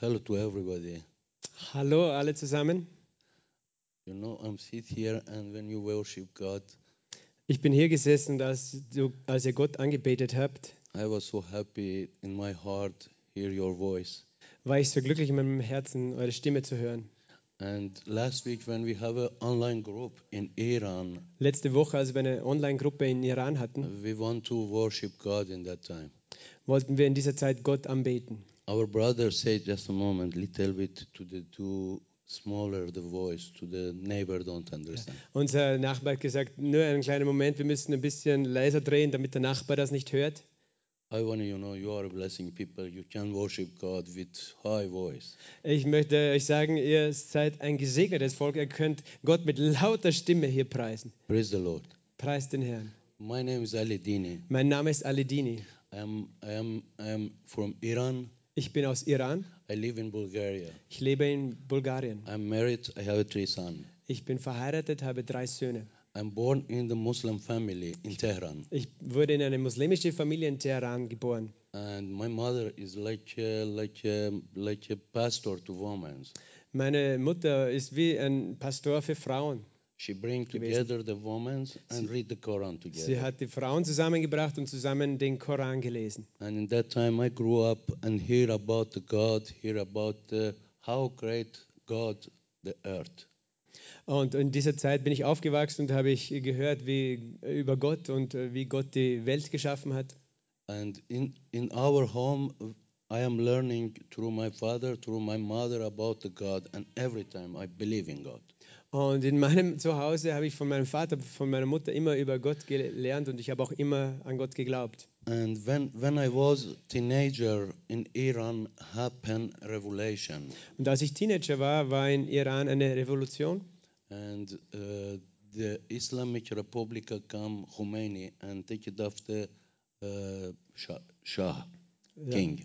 Hello to everybody. Hallo alle zusammen. You know, I'm sit here and when you worship God, Ich bin hier gesessen, als, du, als ihr Gott angebetet habt, I was so happy in my heart hear your voice. war ich so glücklich in meinem Herzen, eure Stimme zu hören. And last week when we have an online group in Iran, Letzte Woche, als wir eine Online-Gruppe in Iran hatten, we want to worship God in that time. wollten wir in dieser Zeit Gott anbeten. Our brother said just a moment, little bit to the too smaller the voice, to the neighbor don't understand. Unser Nachbar hat gesagt, nur einen kleinen Moment, wir müssen ein bisschen leiser drehen, damit der Nachbar das nicht hört. I want you know you are blessing people. You can worship God with high voice. Ich möchte euch sagen, ihr seid ein gesegnetes Volk. Ihr könnt Gott mit lauter Stimme hier preisen. Praise the Lord. Preist den Herrn. My name is Ali Dini. Mein Name ist Aledini. I am I am I am from Iran. Ich bin aus Iran. I live in Bulgaria. Ich lebe in Bulgarien. I'm married. I have three sons. Ich bin verheiratet, habe drei Söhne. I'm born in the Muslim family in Tehran, Ich wurde in eine muslimische Familie in Teheran geboren. and my mother is like uh, like uh, like a pastor to women. Meine Mutter ist wie ein Pastor für Frauen. She bring Gewesen. together the women and read the Quran Sie together. hat die Frauen zusammengebracht und zusammen den Koran gelesen. And in that time, I grew up and hear about God, hear about uh, how great God the earth. Und in dieser Zeit bin ich aufgewachsen und habe ich gehört wie, über Gott und äh, wie Gott die Welt geschaffen hat. And in, in our home, I am learning through my father, through my mother about the God, and every time I believe in God. Und in meinem Zuhause habe ich von meinem Vater, von meiner Mutter immer über Gott gelernt und ich habe auch immer an Gott geglaubt. And when, when I was teenager in Iran, happened revelation, Und als ich Teenager war, war in Iran eine Revolution. and uh, the Islamic Republic come Khomeini and take it after uh, Shah, Shah King.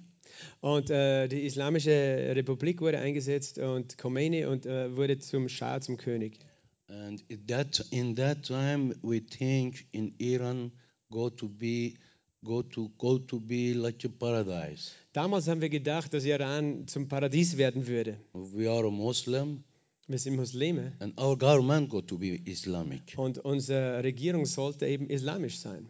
Und äh, die Islamische Republik wurde eingesetzt und Khomeini und äh, wurde zum Schah, zum König. And in that in that time, we think in Iran go to be go to go to be like a paradise. Damals haben wir gedacht, dass Iran zum Paradies werden würde. We are a Muslim, Wir sind Muslime and our government go to be Islamic. und unsere Regierung sollte eben islamisch sein.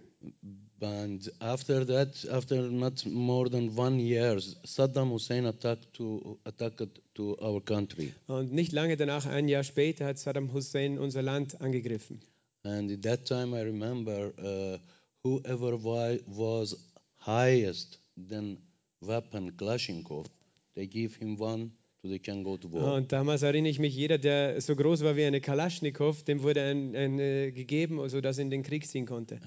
And after that, after not more than one year, Saddam Hussein attacked to attacked to our country. Und nicht lange danach, ein Jahr später, hat Saddam Hussein unser Land angegriffen. And at that time, I remember uh, whoever was highest than weapon Kalashnikov, they give him one Und damals erinnere ich mich, jeder, der so groß war wie eine Kalaschnikow, dem wurde ein, ein äh, gegeben, sodass er in den Krieg ziehen konnte.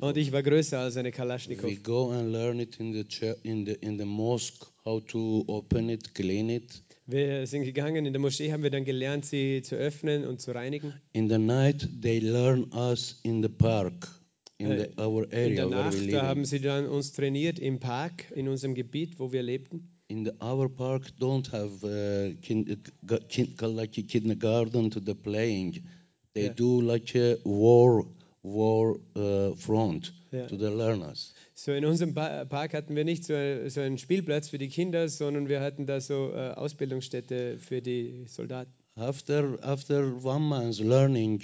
Und ich war größer als eine Kalaschnikow. We go and learn it in the in the in the mosque how to open it, clean it. Wir sind gegangen, in der Moschee haben wir dann gelernt, sie zu öffnen und zu reinigen. In the night, they learn us in the park, in Äh, the, our In area der where we Nacht haben sie dann uns trainiert im Park, in unserem Gebiet, wo wir lebten. In the, our park don't have uh, kin, uh, kin, like a kindergarten to the playing. They Yeah. do like a war war uh, front Yeah. to the learners. So in unserem Pa- Park hatten wir nicht so, so einen Spielplatz für die Kinder, sondern wir hatten da so äh, Ausbildungsstätte für die Soldaten. After after one month's learning,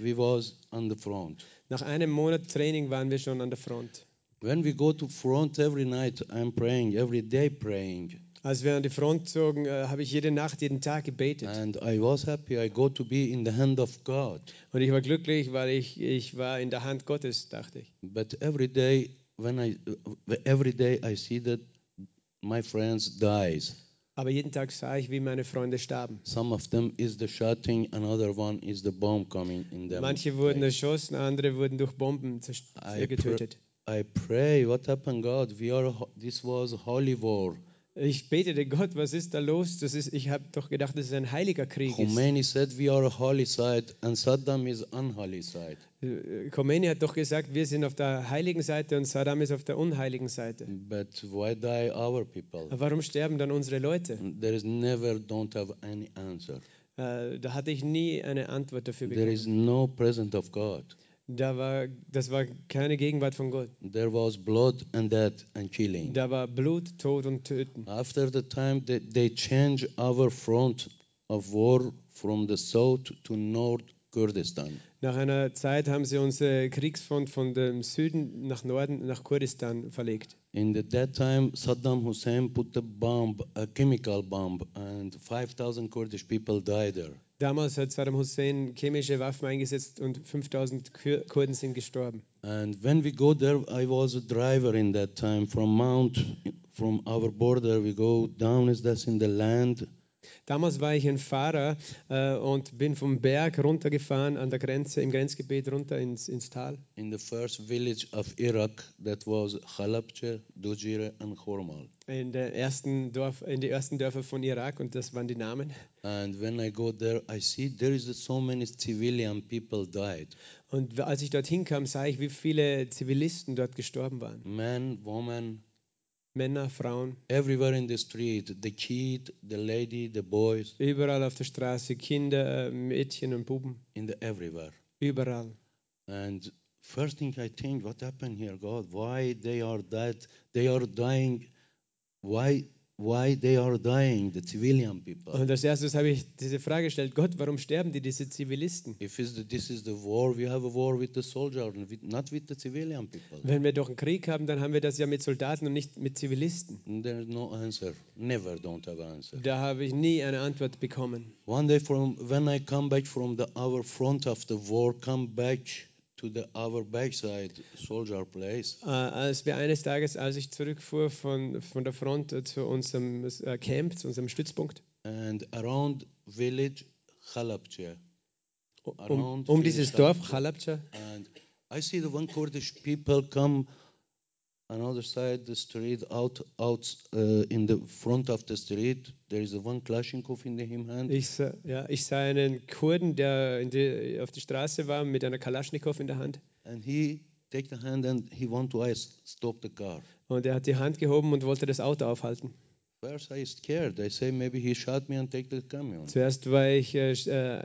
we was on the front. Nach einem Monat Training waren wir schon an der Front. When we go to front every night, I'm praying every day praying, Als wir an die Front zogen, äh, habe ich jede Nacht, jeden Tag gebetet. and I was happy. I go to be in the hand of God. Und ich war glücklich, weil ich, ich war in der Hand Gottes, dachte ich. But every day when I every day I see that my friends dies. Aber jeden Tag sah ich, wie meine Freunde starben. Some of them is the shooting, another one is the bomb coming in them. Manche wurden erschossen, andere wurden durch Bomben getötet. I pray, what happened, God? We are. This was holy war. Ich betete, Gott, was ist da los? Das ist, ich habe doch gedacht, das ist ein heiliger Krieg. Khomeini said we are a holy side, and Saddam is unholy side. Äh, Khomeini hat doch gesagt, wir sind auf der heiligen Seite und Saddam ist auf der unheiligen Seite. But why die our people? Warum sterben dann unsere Leute? There is never don't have any answer. Äh, da hatte ich nie eine Antwort dafür There is bekommen. no presence of God. Da war, das war keine Gegenwart von Gott. There was blood and death and killing. Da war Blut, Tod und Töten. After the time that they changed our front of war from the south to North Kurdistan. Nach einer Zeit haben sie unsere Kriegsfront von dem Süden nach Norden, nach Kurdistan verlegt. In the, that time, Saddam Hussein put a bomb, a chemical bomb, and 5,000 Kurdish people died there. Damals hat Saddam Hussein chemische Waffen eingesetzt und 5000 Kurden sind gestorben. And when we go there, I was a driver in that time from Mount, from our border. We go down, is that in the land, Damals war ich ein Fahrer äh, und bin vom Berg runtergefahren an der Grenze, im Grenzgebiet runter ins, ins Tal. in the first village of Iraq, that was Halabja, Dujire, and Hormal. In, der ersten Dorf, in die ersten Dörfer von Irak und das waren die Namen. And when I go there, I see there is so many civilian people died. Und als ich dorthin kam, sah ich, wie viele Zivilisten dort gestorben waren. Men, women, Männer, Frauen, everywhere in the street. The kid, the lady, the boys, überall auf der Straße, Kinder, äh, Mädchen und Buben, in the everywhere. überall. And first thing I think, what happened here, God? Why they are dead? They are dying. Why? Why they are dying? The civilian people. Und als erstes habe ich diese Frage gestellt, Gott, warum sterben die, diese Zivilisten? If it's the, this is the war, we have a war with the soldier, and with, not with the civilian people. Wenn wir doch einen Krieg haben, dann haben wir das ja mit Soldaten und nicht mit Zivilisten. And There is no answer. Never don't have answer. Da habe ich nie eine Antwort bekommen. One day, from when I come back from the our front of the war, come back to the our backside soldier place. Äh, als wir eines Tages, als ich zurückfuhr von, von der Front zu unserem äh, Camp, zu unserem Stützpunkt, and around village Halabja. um, um dieses Dorf Halabja. And I see the one Kurdish people come another side the street out out uh, in the front of the street. There is a one Kalashnikov in the him hand, ich, sah- ja, ich sah einen Kurden, der die, auf die Straße war mit einer Kalaschnikow in der Hand. and he take the hand and he want to stop the car. Und er hat die Hand gehoben und wollte das Auto aufhalten. First I scared. I say maybe he shot me and take the camion. Zuerst war ich äh, äh,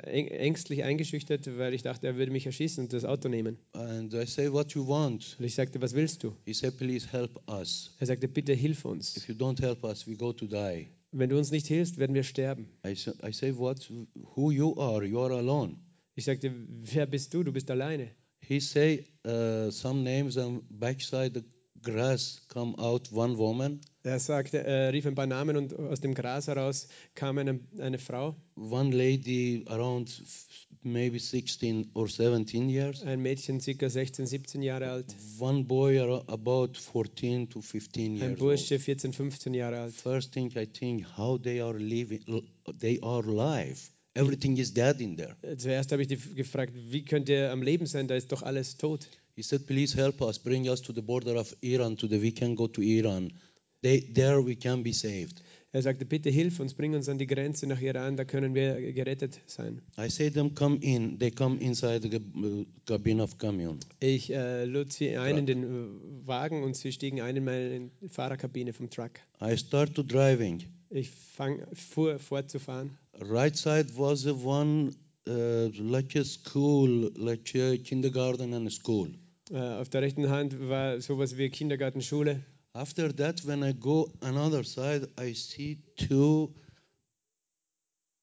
äng- ängstlich eingeschüchtert, weil ich dachte, er würde mich erschießen und das Auto nehmen. And I say what you want. Und ich sagte, was willst du? He said please help us. Er sagte, bitte hilf uns. If you don't help us, we go to die. Wenn du uns nicht hilfst, werden wir sterben. I say, I say what? Who you are? You are alone. Ich sagte, wer bist du? Du bist alleine. He say uh, some names and backside the grass come out one woman, Er sagte, er rief ein paar Namen und aus dem Gras heraus kam eine, eine Frau, one lady around maybe 16 or 17 years, ein Mädchen, ca. 16, 17 Jahre alt, one boy about 14 to 15 ein years old. Bursche, 14, 15 Jahre alt. First thing I think how they are living, they are alive. Everything is dead in there. Zuerst habe ich die gefragt, wie könnt ihr am Leben sein? Da ist doch alles tot. He said, please help us, bring us to the border of Iran, to the we can go to Iran. They, there we can be saved. Er sagte, bitte hilf uns, bring uns an die Grenze nach Iran, da können wir gerettet sein. I say them come in. They come inside the cabin of camion. Ich äh, lud sie ein in den äh, Wagen und sie stiegen ein in meine Fahrerkabine vom Truck. I start to driving. Ich fang, fuhr fortzufahren. Right side was the one uh, like a school, like a kindergarten and a school. Äh, auf der rechten Hand war sowas wie Kindergarten, Schule. After that, when I go another side, I see two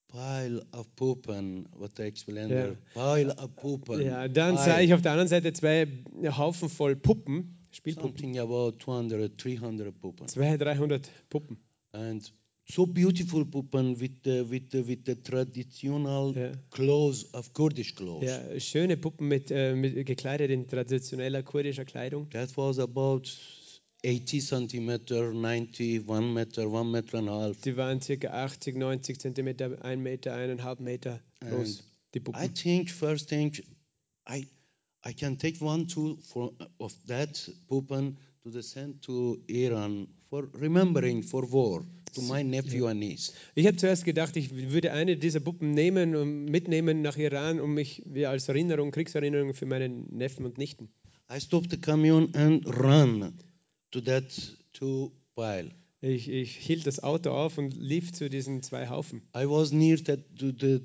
pile of pooping. What I explained Yeah. there, pile of pooping. Ja, dann sah ich auf der anderen Seite zwei Haufen voll Puppen, Spielpuppen. something about 200, 300 pooping. 200, 300 Puppen. and so beautiful pupan with the, with the, with the traditional Yeah. clothes of Kurdish clothes. Ja, schöne Puppen mit, äh, mit, gekleidet in traditioneller kurdischer Kleidung. That was about 80 centimeter, 90, one meter, one meter and a half. Die waren ca. 80, 90 Zentimeter, 1 Meter, 1,5 Meter groß, die I think first thing, I I can take one two for, of that pupan to the send to Iran for remembering for war to my nephew and niece. Ich habe zuerst gedacht, ich würde eine dieser Puppen nehmen und mitnehmen nach Iran, um mich wie als Erinnerung, Kriegserinnerung für meine Neffen und Nichten. I stopped the camion and run to that two pile. Ich, ich hielt das Auto auf und lief zu diesen zwei Haufen. I was near that to the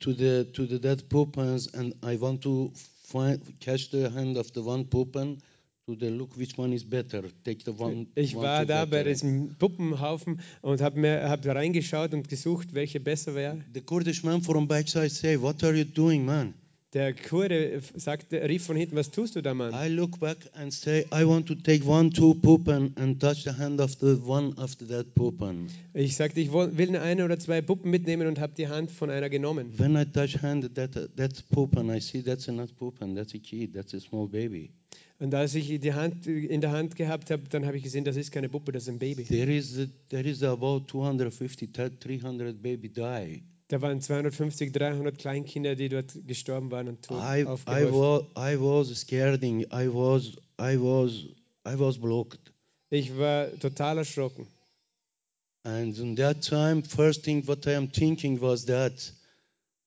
to, the to the dead puppets and I want to find, catch the hand of the one puppen to the look which one is better. Take the one. Ich war da bei diesem Puppenhaufen und habe hab reingeschaut und gesucht, welche besser wäre. The Kurdish man from backside say, "What are you doing, man?" Der Kurde sagte, rief von hinten, was tust du da, Mann? I look back and say, "I want to take one, two puppen and touch the hand of the one after that puppen." Ich sagte, ich will eine oder zwei Puppen mitnehmen und habe die Hand von einer genommen. When I touch hand that that puppen, I see that's not puppen. That's a kid. That's a small baby. Und als ich die Hand in der Hand gehabt habe, dann habe ich gesehen, das ist keine Puppe, das ist ein Baby. There is there is about 250, 300 baby die. Da waren 250, 300 Kleinkinder, die dort gestorben waren und tot I I was I was scared. I was I was I was blocked. Ich war total erschrocken. And in that time, first thing what I am thinking was that,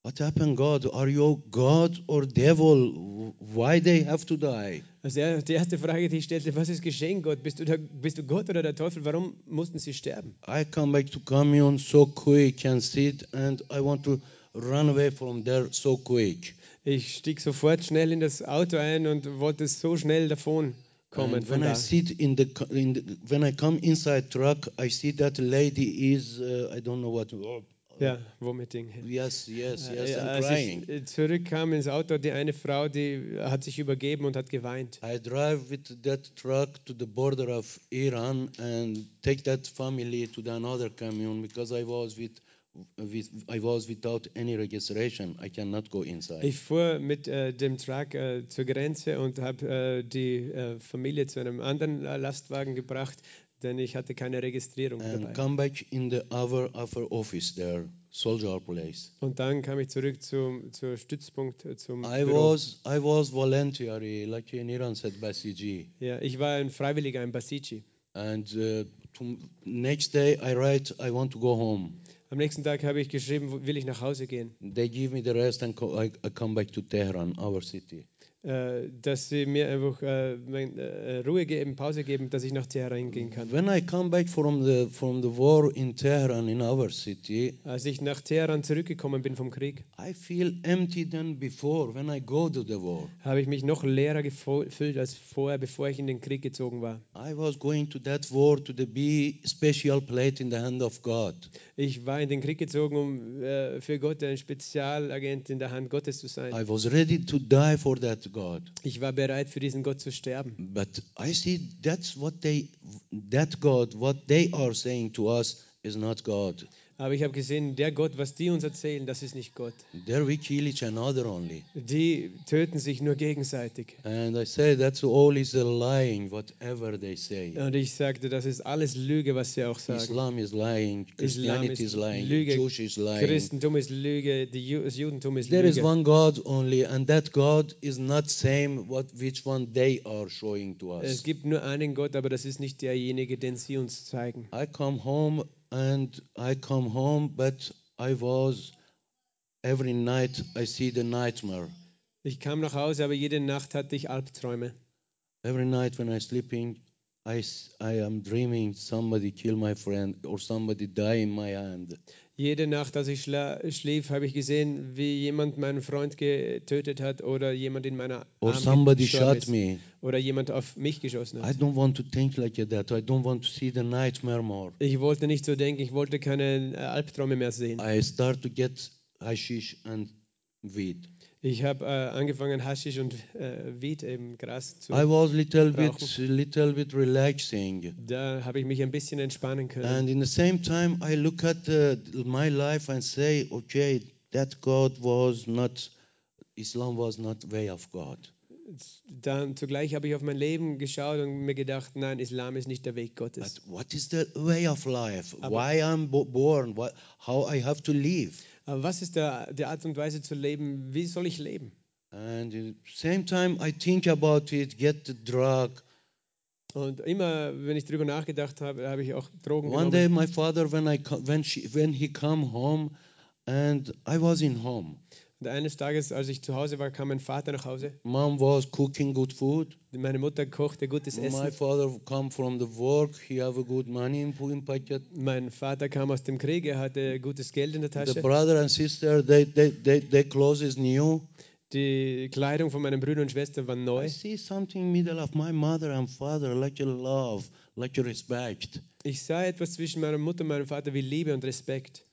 what happened, God? Are you God or devil? Why they have to die? Also die erste Frage, die ich stellte, was ist geschehen, Gott? Bist du, der, bist du Gott oder der Teufel? Warum mussten sie sterben? I come back to commune so quick and sit, and I want to run away from there so quick. Ich stieg sofort schnell in das Auto ein und wollte so schnell davon kommen. And when I sit in the, in the when I come inside truck, I see that lady is uh, I don't know what. Oh, Ja, Vomiting. Yes, yes, yes, Äh, and Als crying. ich äh, zurückkam ins Auto, die eine Frau, die hat sich übergeben und hat geweint. I drive with that truck to the border of Iran and take that family to the another commune because I was with, with I was without any registration. I cannot go inside. Ich fuhr mit äh, dem Truck äh, zur Grenze und habe äh, die äh, Familie zu einem anderen äh, Lastwagen gebracht, denn ich hatte keine Registrierung and dabei. come back in the our our office there, soldier place. Und dann kam ich zurück zum, zum Stützpunkt, äh, zum I Büro. was I was voluntary, like in Iran said Basiji. Ja, ich war ein Freiwilliger in Basici. And uh, to, next day I write I want to go home. Am nächsten Tag habe ich geschrieben, will ich nach Hause gehen. They give me the rest and co- I, I come back to Tehran, our city. Äh, dass sie mir einfach äh, äh, Ruhe geben, Pause geben, dass ich nach Teheran gehen kann. When I come back from the from the war in Tehran in our city, Als ich nach Teheran zurückgekommen bin vom Krieg, I feel empty than before when I go to the war. habe ich mich noch leerer gefühlt als vorher, bevor ich in den Krieg gezogen war. I was going to that war to the be special plate in the hand of God. Ich war in den Krieg gezogen, um für Gott ein Spezialagent in der Hand Gottes zu sein. I was ready to die for that God. Ich war bereit, für diesen Gott zu sterben. But I see that's what they that God what they are saying to us is not God. Aber ich habe gesehen, der Gott, was die uns erzählen, das ist nicht Gott. There we kill each another only. Die töten sich nur gegenseitig. And I say that's all is a lying, whatever they say. Und ich sagte, das ist alles Lüge, was sie auch sagen. Islam is lying, Christianity ist is lying, Lüge, Jewish is lying. Christentum ist Lüge, Ju das Judentum ist There is Lüge. one God only, and that God is not same what which one they are showing to Es us. gibt nur einen Gott, aber das ist nicht derjenige, den sie uns zeigen. I come home and I come home, but I was every night I see the nightmare. Ich kam nach Hause, aber jede Nacht hatte ich Albträume. Every night when I sleeping, I, I am dreaming somebody kill my friend or somebody die in my hand. Jede Nacht, als ich schlief, habe ich gesehen, wie jemand meinen Freund getötet hat oder jemand in meiner Or Arm somebody shot ist. me. oder jemand auf mich geschossen I hat. don't want to think like that. I don't want to see the nightmare more. Ich wollte nicht so denken, ich wollte keine äh, Albträume mehr sehen. I start to get hashish and weed. Ich habe äh, angefangen, Haschisch und äh, Weed, eben Gras zu. I was little bit, Rauchen. little bit relaxing. Da habe ich mich ein bisschen entspannen können. And in the same time, I look at uh, my life and say, okay, that God was not, Islam was not way of God. Dann zugleich habe ich auf mein Leben geschaut und mir gedacht, nein, Islam ist nicht der Weg Gottes. But what is the way of life? Aber- Why I'm bo- born? What, how I have to live? Was ist der, die Art und Weise zu leben? Wie soll ich leben? And at the same time, I think about it, get the drug. Und immer, wenn ich darüber nachgedacht habe, habe ich auch Drogen One day, genommen. my father, when I when she when he come home, and I was in home. Und eines Tages, als ich zu Hause war, kam mein Vater nach Hause. Mom was cooking good food. Meine Mutter kochte gutes My Essen. father come from the work. He have a good money in, in pocket. Mein Vater kam aus dem Krieg, er hatte gutes Geld in der The Tasche. brother and sister, they they they, they clothes is new. Die Kleidung von meinen Brüdern und Schwestern war I neu. see something middle of my mother and father, like a love, like a respect. Ich sah etwas zwischen meiner Mutter und meinem Vater wie Liebe und Respekt.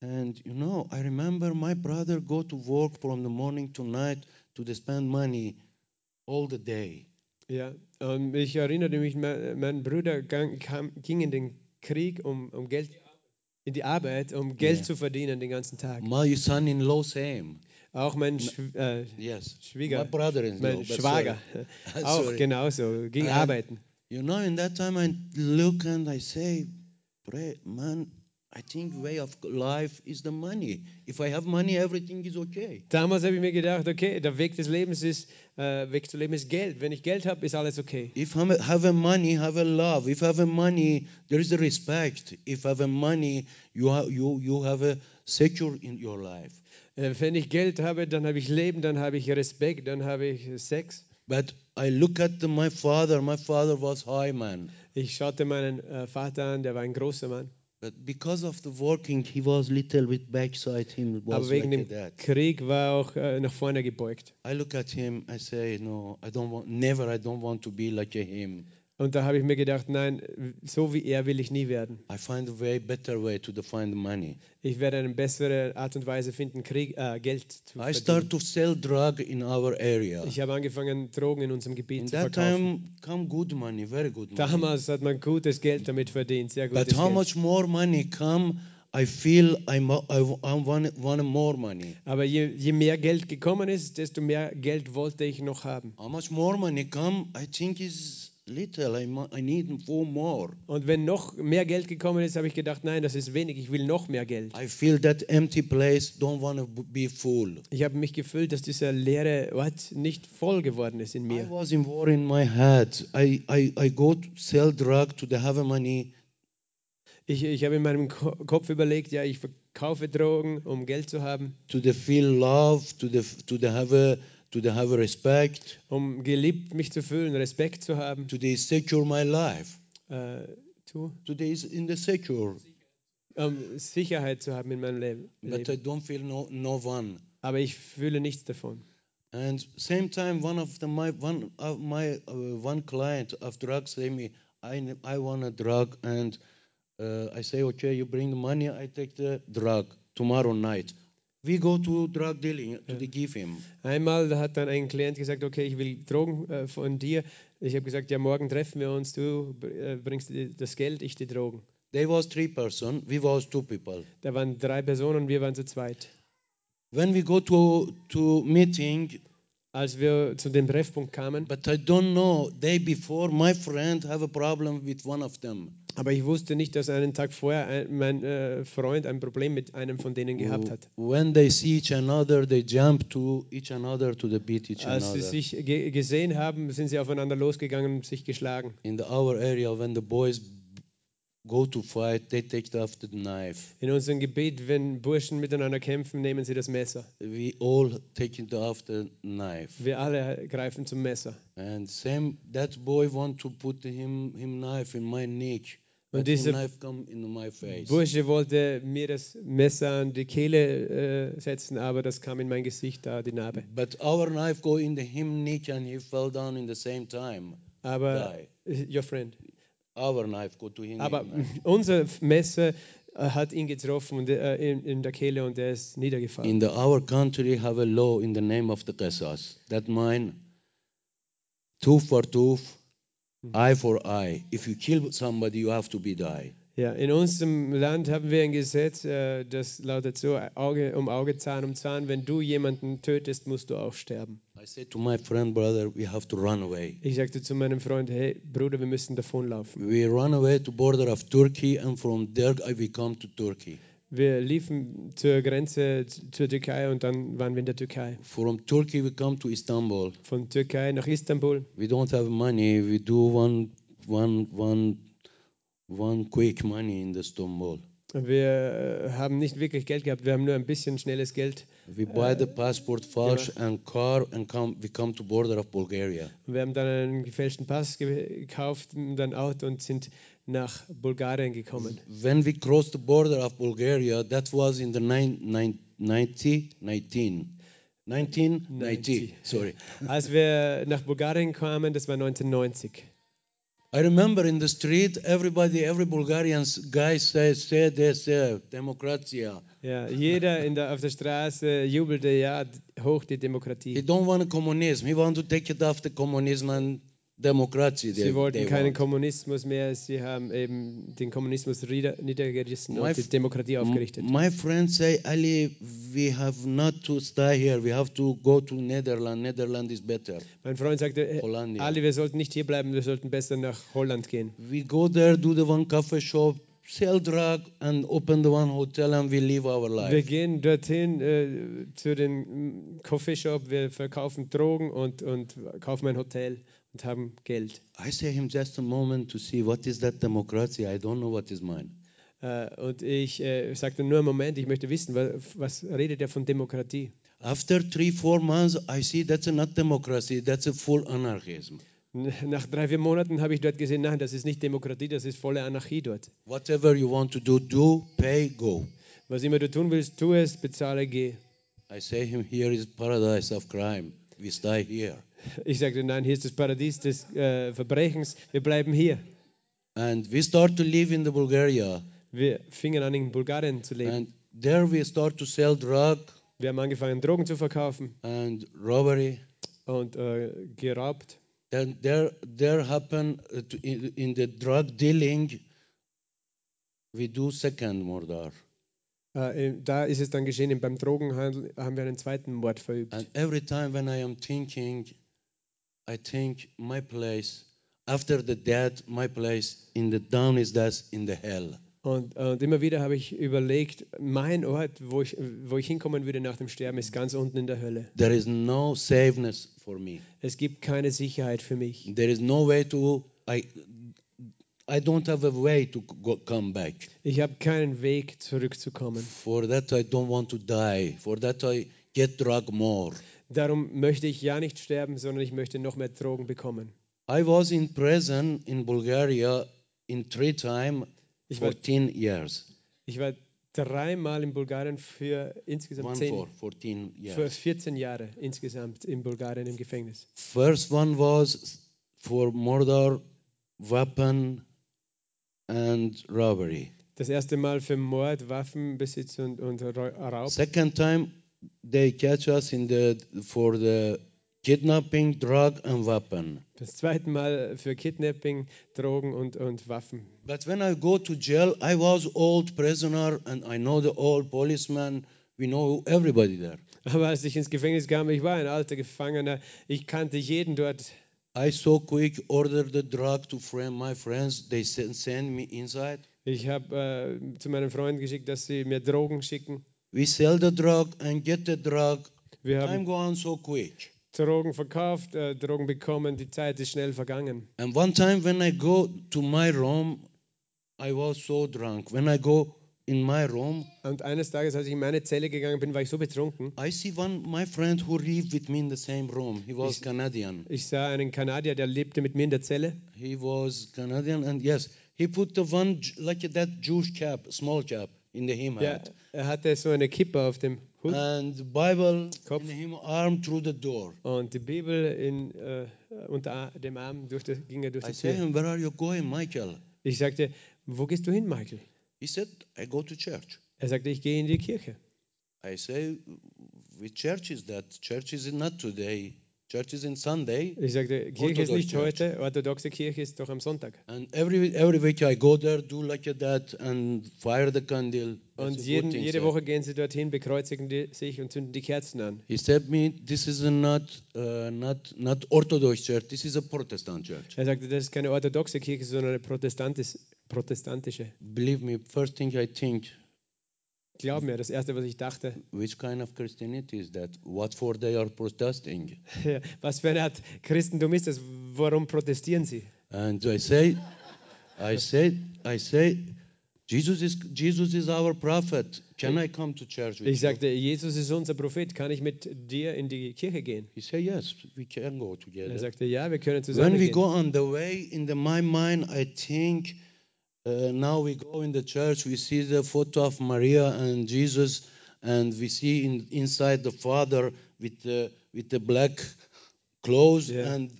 And you know, I remember my brother go to work from the morning to night to spend money all the day. Ja, und ich erinnerte mich, mein, mein Bruder ging in den Krieg, um, um Geld, in die Arbeit, um Geld Ja. zu verdienen den ganzen Tag. My son-in-law same. Auch mein Schw äh, Yes. Schwieger, My brother-in-law. mein but Schwager, sorry. auch Sorry. genauso, ging And- arbeiten. You know, in that time I look and I say, pray, man, I think way of life is the money. If I have money, everything is okay. Damals habe ich mir gedacht, okay, der Weg des Lebens ist, äh, Weg zu leben ist Geld. Wenn ich Geld habe, ist alles okay. If I have a money, have a love. If I have a money, there is a respect. If I have a money, you have, you, you have a secure in your life. Äh, wenn ich Geld habe, dann habe ich Leben, dann habe ich Respekt, dann habe ich Sex. But I look at my father. My father was high man. Ich schaute meinen äh, Vater an, der war ein großer Mann. But because of the working, he was little bit backside. Him was Aber wegen like dem that. Krieg war auch äh, nach vorne gebeugt. I look at him. I say, no, I don't want. Never. I don't want to be like him. Und da habe ich mir gedacht, nein, so wie er will ich nie werden. I find a way better way to define the money. Ich werde eine bessere Art und Weise finden, Krieg, äh, Geld zu I verdienen. start to sell drug in our area. Ich habe angefangen, Drogen in unserem In Gebiet zu that verkaufen. time, come good money, very good money. Damals hat man gutes Geld damit verdient, sehr gutes But how Geld. much more money come? I feel I'm, I, I want, want more money. Aber je, je mehr Geld gekommen ist, desto mehr Geld wollte ich noch haben. How much more money come? I think is little. I, I need four more. Und wenn noch mehr Geld gekommen ist, habe ich gedacht, nein, das ist wenig, ich will noch mehr Geld. I feel that empty place don't want to be full. Ich habe mich gefühlt, dass dieser leere Ort nicht voll geworden ist in I mir. was in war in my head. I, I, I go to sell drug to the have money. Ich, ich habe in meinem Ko Kopf überlegt, ja, ich verkaufe Drogen, um Geld zu haben, to the feel love, to the to the have a to have respect, um geliebt mich zu fühlen, Respekt zu haben, to the secure my life, zu, to the is in the secure. um Sicherheit zu haben in meinem Leben. But I don't feel no no one. Aber ich fühle nichts davon. And same time, one of the my one of my uh, one client of drugs say me, I I want a drug, and uh, I say okay, you bring the money, I take the drug tomorrow night. We go to drug dealing to give him. Einmal hat dann ein Klient gesagt, okay, ich will Drogen äh, von dir. Ich habe gesagt, ja, morgen treffen wir uns, du äh, bringst das Geld, ich die Drogen. They was three person, we was two people. Da waren drei Personen, wir waren zu zweit. When we go to to meeting, Als wir zu dem Treffpunkt kamen, But I don't know. Day before, my friend have a problem with one of them. aber ich wusste nicht, dass einen Tag vorher ein, mein äh, Freund ein Problem mit einem von denen gehabt hat. When they see each another, they jump to each another to the beat each Als sie sich ge gesehen haben, sind sie aufeinander losgegangen und sich geschlagen. In the our area, when the boys go to fight, they take after the knife. In unserem Gebiet, wenn Burschen miteinander kämpfen, nehmen sie das Messer. We all take it after knife. Wir alle greifen zum Messer. And same that boy want to put him him knife in my neck. Und But him diese knife come in my face. Bursche wollte mir das Messer an die Kehle äh, setzen, aber das kam in mein Gesicht, da die Narbe. But our knife go in the him neck and he fell down in the same time. Aber, Die. your friend. Aber unser Messer äh, hat ihn getroffen und, äh, in, in der Kehle und er ist niedergefallen. In the, our country have a law in the name of the Qasas. That mean tooth for tooth, eye for eye. If you kill somebody, you have to be die. Ja, in unserem Land haben wir ein Gesetz, äh, das lautet so: Auge um Auge, Zahn um Zahn. Wenn du jemanden tötest, musst du auch sterben. I said to my friend, brother, we have to run away. Ich sagte zu meinem Freund: Hey, Bruder, wir müssen davonlaufen. We run away to border of Turkey, and from there we come to Turkey. Wir liefen zur Grenze zur Türkei und dann waren wir in der Türkei. From Turkey we come to Istanbul. Von Türkei nach Istanbul. We don't have money. We do one, one, one, one quick money in the Istanbul. Wir äh, haben nicht wirklich Geld gehabt, wir haben nur ein bisschen schnelles Geld. We buy the passport false and car, and come. We come to border of Bulgaria. Wir haben dann einen gefälschten Pass ge- gekauft und ein Auto und sind nach Bulgarien gekommen. when we crossed the border of Bulgaria, that was in the nine, nine, 90, 19. 1990. Sorry. Als wir nach Bulgarien kamen, das war 1990. I remember in the street, everybody, every Bulgarian guy says, say this, say, democratia. Ja, jeder in der, auf der Straße jubelte, ja, hoch die He Demokratie. don't want communism. He want to take it off the communism and democracy. they- Sie wollten keinen want. Kommunismus mehr, sie haben eben den Kommunismus nieder- niedergerissen My und die Demokratie aufgerichtet. My friends say, Ali, we have not to stay here. We have to go to Netherlands. Netherlands is better. Mein Freund sagte, "Äh, Hollandia. Ali, wir sollten nicht hier bleiben, wir sollten besser nach Holland gehen. We go there, do the one coffee shop, sell drug, and open the one hotel, and we live our Wir life. gehen dorthin äh, zu den mm, Coffeeshop, wir verkaufen Drogen und, und kaufen ein Hotel und haben Geld. I say him just a moment to see what is that democracy. I don't know what is mine. Äh, und ich äh, sagte nur einen Moment, ich möchte wissen, was, was redet er von Demokratie? After three, four months, I see that's not democracy. That's a full anarchism. Nach drei, vier Monaten habe ich dort gesehen, nein, das ist nicht Demokratie, das ist volle Anarchie dort. Whatever you want to do, do, pay, go. Was immer du tun willst, tu es, bezahle, geh. I say him, here is paradise of crime. We stay here. Ich sagte, nein, hier ist das Paradies des äh, Verbrechens, wir bleiben hier. And we start to live in the Bulgaria. Wir fingen an, in Bulgarien zu leben. And there we start to sell drug Wir haben angefangen, Drogen zu verkaufen and robbery. und äh, geraubt. Then there, there happen uh, in, in the drug dealing, we do second murder. Äh, da ist es dann geschehen, beim Drogenhandel haben wir einen zweiten Mord verübt. And every time when I am thinking, I think my place after the death, my place in the down is that in the hell. Und, und immer wieder habe ich überlegt, mein Ort, wo ich, wo ich hinkommen würde nach dem Sterben, ist ganz unten in der Hölle. There is no safeness for me. Es gibt keine Sicherheit für mich. There is no way to I. I don't have a way to go, come back. Ich habe keinen Weg zurückzukommen. For that I don't want to die. For that I get drug more. Darum möchte ich ja nicht sterben, sondern ich möchte noch mehr Drogen bekommen. I was in prison in Bulgaria in three time, Ich war- 14 years. Ich war dreimal in Bulgarien für insgesamt One zehn, for 14 für years. 14 Jahre insgesamt in Bulgarien im Gefängnis. First one was for murder, weapon, and robbery. Das erste Mal für Mord, Waffenbesitz und, und Ra- Raub. Second time, they catch us in the for the kidnapping, drug, and weapon. Das zweite Mal für Kidnapping, Drogen und, und Waffen. But when I go to jail, I was old prisoner, and I know the old policeman. We know everybody there. Aber als ich ins Gefängnis kam, ich war ein alter Gefangener, ich kannte jeden dort. I so quick order the drug to friend, my friends. They send, send me inside. Ich habe äh, zu meinen Freunden geschickt, dass sie mir Drogen schicken. We sell the drug and get the drug. Wir Time haben go on so quick. Drogen verkauft, äh, Drogen bekommen, die Zeit ist schnell vergangen. And one time when I go to my room, I was so drunk. When I go in my room, Und eines Tages, als ich in meine Zelle gegangen bin, war ich so betrunken. I see one my friend who lived with me in the same room. He was Ich- Canadian. Ich sah einen Kanadier, der lebte mit mir in der Zelle. He was Canadian, and yes, he put the one J- like that Jewish cap, small cap, in the him hat, er hatte so eine Kippe auf dem Hut and the Bible Kopf. in him arm through the door. und die Bibel in, äh, unter dem Arm durch die, ging er durch I die Tür. him, where are you going, Michael? Ich sagte, wo gehst du hin, Michael? He said, I go to church. Er sagte, ich gehe in die Kirche. I say, which church is that? Church is not today. Church is in Sunday. Ich sagte, Kirche ist nicht Church. heute, orthodoxe Kirche ist doch am Sonntag. And every every week I go there, do like that, and fire the candle. Und jeden, jede. Woche gehen sie dorthin, bekreuzigen die, sich und zünden die Kerzen an. He said me, this is not uh, not not Orthodox church. This is a Protestant church. Er sagte, das ist keine orthodoxe Kirche, sondern eine protestantis, protestantische. Believe me, first thing I think, Glaub mir, das Erste, was ich dachte, which kind of Christianity is that? What for they are protesting? was für eine Art Christentum ist das? Warum protestieren sie? And I say, I say, I say, Jesus is Jesus is our prophet. Can I come to church with Ich you? sagte, Jesus ist unser Prophet, kann ich mit dir in die Kirche gehen? He said, yes, we can go Er together. sagte, ja, wir können When zusammen we gehen. go on the way, in the, my mind, I think uh, now we go in the church, we see the photo of Maria and Jesus, and we see in, inside the father with the, with the black clothes Yeah. and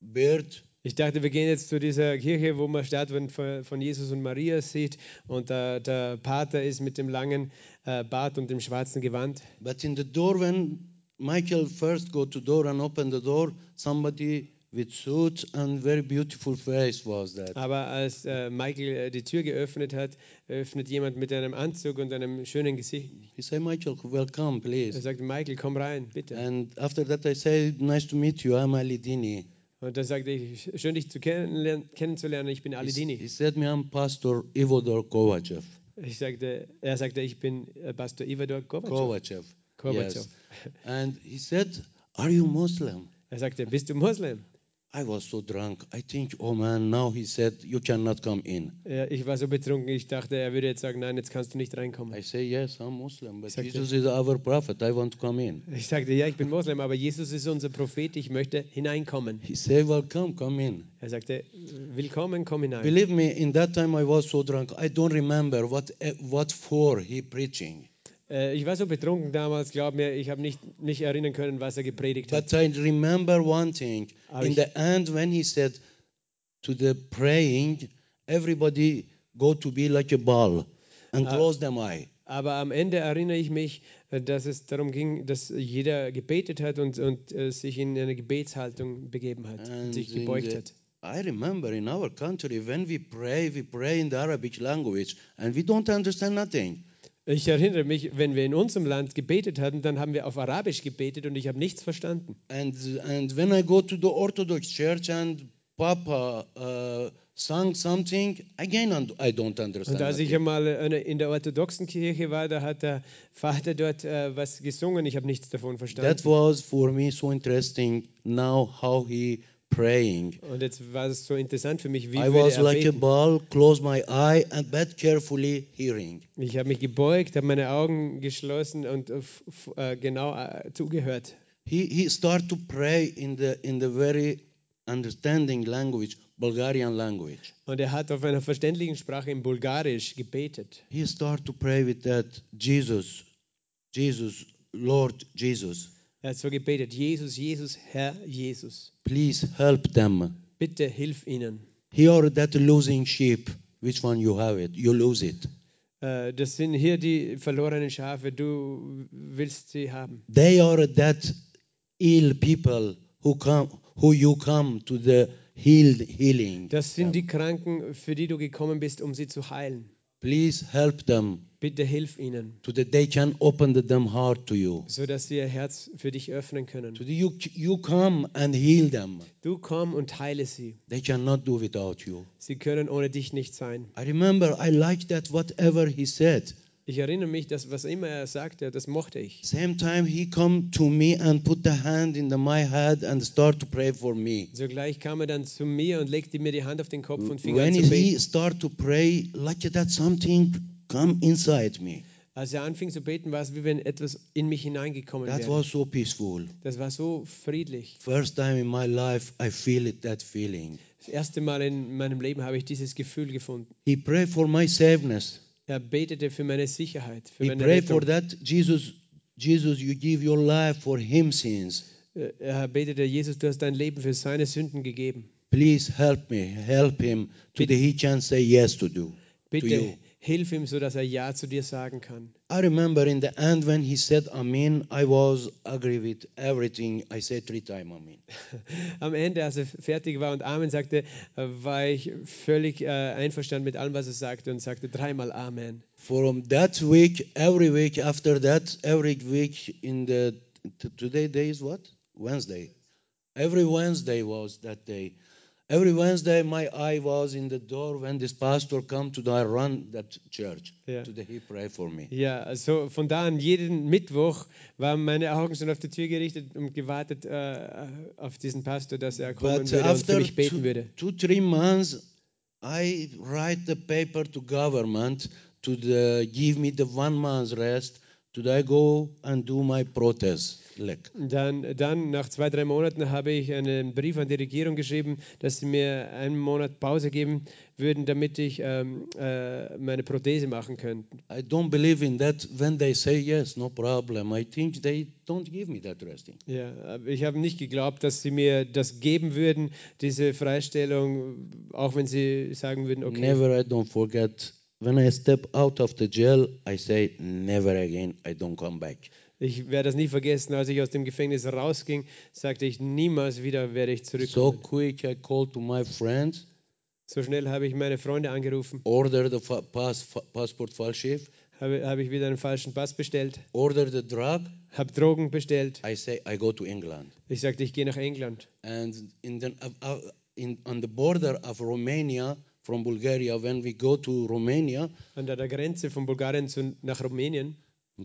beard. Ich dachte, wir gehen jetzt zu dieser Kirche, wo man Statuen von von Jesus und Maria sieht und der, der Pater ist mit dem langen äh, Bart und dem schwarzen Gewand. But in the door, when Michael first go to door and open the door, somebody with suit and very beautiful face was that. Aber als äh, Michael äh, die Tür geöffnet hat, öffnet jemand mit einem Anzug und einem schönen Gesicht. He said, Michael, welcome, Er please. sagt, Michael, komm rein, bitte. And after that, I say, nice to meet you. I'm Ali Dini. Und dann sagte ich, schön dich zu kennenlern- kennenzulernen, ich bin Ali Dini. he said me, I'm Pastor Ivodor Kovachev. Ich sagte, er sagte, ich bin äh, Pastor Ivador Kovacev. Kovachev. Kovacev. Yes. And he said, Are you Muslim? Er sagte, bist du Muslim? I was so drunk. I think, oh man, now he said, You cannot come in. Ja, ich war so betrunken, ich dachte, er würde jetzt sagen, nein, jetzt kannst du nicht reinkommen. I say, Yes, I'm Muslim, but Sagte- Jesus is our prophet. I want to come in. Ich sagte, ja, ich bin Moslem, aber Jesus ist unser Prophet, ich möchte hineinkommen. He said, Welcome, come in. Er sagte, willkommen, komm hinein. Believe me, in that time I was so drunk. I don't remember what, what for he preaching. Äh, ich war so betrunken damals, glaub mir, ich habe nicht, nicht erinnern können, was er gepredigt hat. But I remember one thing. Aber In the end, when he said to the praying, everybody go to be like a ball and Ah. close them eye. Aber am Ende erinnere ich mich, äh, dass es darum ging, dass jeder gebetet hat und, und äh, sich in eine Gebetshaltung begeben hat, und And sich gebeugt the- hat. I remember in our country when we pray, we pray in the Arabic language and we don't understand nothing. Ich erinnere mich, wenn wir in unserem Land gebetet hatten, dann haben wir auf Arabisch gebetet und ich habe nichts verstanden. And and when I go to the Orthodox church and Papa uh, sang something, again and I don't understand. Und als ich einmal eine- in der orthodoxen Kirche war, da hat der Vater dort äh, was gesungen. Ich habe nichts davon That verstanden. was for me so interesting. Now how he praying. Und jetzt war es so interessant für mich, wie I was like a ball, close my eye and but carefully hearing. Ich habe mich gebeugt, habe meine Augen geschlossen und äh, äh, genau äh, zugehört. He he start to pray in the in the very understanding language, Bulgarian language. Und er hat auf einer verständlichen Sprache in Bulgarisch gebetet. He start to pray with that Jesus, Jesus, Lord Jesus. Er hat so gebetet, Jesus, Jesus, Herr Jesus, Please help them. bitte hilf ihnen. Here that losing sheep, which one you have it? You lose it. Äh, Das sind hier die verlorenen Schafe, du willst sie haben. They are that ill people who come who you come to the healed healing. Das sind die Kranken, für die du gekommen bist, um sie zu heilen. Please help them Bitte hilf ihnen, so that they can open the, them heart to you. sodass sie ihr Herz für dich öffnen können. So you you come and heal them. Du komm und heile sie. They cannot do without you. Sie können ohne dich nicht sein. I remember I liked that whatever he said. Ich erinnere mich, dass was immer er sagte, das mochte ich. Same time he come to me and put the hand in the, my head and start to pray for me. Sogleich kam er dann zu mir und legte mir die Hand auf den Kopf und fing When an zu he beten. start to pray, like that something come inside me. Als er anfing zu beten, war es wie wenn etwas in mich hineingekommen That wäre. was so peaceful. Das war so friedlich. First time in my life I feel it, that feeling. Das erste Mal in meinem Leben habe ich dieses Gefühl gefunden. He prayed for my safeness. Er betete für meine Sicherheit, für He meine prayed for that Jesus, Jesus, you give your life for him sins. Äh, Er betete, Jesus, du hast dein Leben für seine Sünden gegeben. Please help me, help him so that he can say yes to do. To you. Hilf ihm, sodass er Ja zu dir sagen kann. I remember in the end when he said Amen, I was agree with everything. I said three times Amen. Am Ende, als er fertig war und Amen sagte, war ich völlig äh, einverstanden mit allem, was er sagte und sagte dreimal Amen. From that week, every week after that, every week in the today day is what Wednesday. Every Wednesday was that day. Every Wednesday, my eye was in the door when this pastor come to I run that church. Yeah. Today he pray for me. Ja, also von da an, jeden Mittwoch waren meine Augen schon auf die Tür gerichtet und gewartet äh, auf diesen Pastor, dass er kommen But würde und für mich beten two, würde. two, three months, I write the paper to government to the, give me the one month rest Did I go and do my protest? Like, Dann, dann, nach zwei, drei Monaten, habe ich einen Brief an die Regierung geschrieben, dass sie mir einen Monat Pause geben würden, damit ich ähm, äh, meine Prothese machen könnte. I don't believe in that when they say yes, no problem. I think they don't give me that resting. Ja, ich habe nicht geglaubt, dass sie mir das geben würden, diese Freistellung, auch wenn sie sagen würden, okay. Never I don't forget. When I step out of the jail, I say never again. I don't come back. Ich werde das nie vergessen, als ich aus dem Gefängnis rausging, sagte ich, niemals wieder werde ich So zurückkommen. quick, I called to my friends, So schnell habe ich meine Freunde angerufen, order the pass, passport Fallschiff, habe, habe ich wieder einen falschen Pass bestellt, order the drug. habe Drogen bestellt. I say I go to England. Ich sagte, ich gehe nach England. And in the, uh, uh, in, on the border of Romania from Bulgaria, when we go to Romania, An der Grenze von Bulgarien zu, nach Rumänien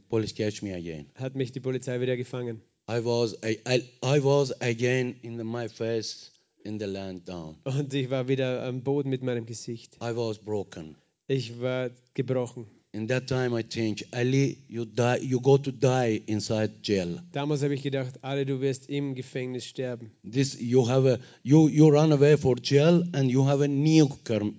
police catch me again. hat mich die Polizei wieder gefangen. I was I, I, I was again in the, my face in the land down. Und ich war wieder am Boden mit meinem Gesicht. I was broken. Ich war gebrochen. In that time, I think, Ali, you die, you go to die inside jail. Damals habe ich gedacht, Ali, du wirst im Gefängnis sterben. This you have a you you run away for jail and you have a new cr-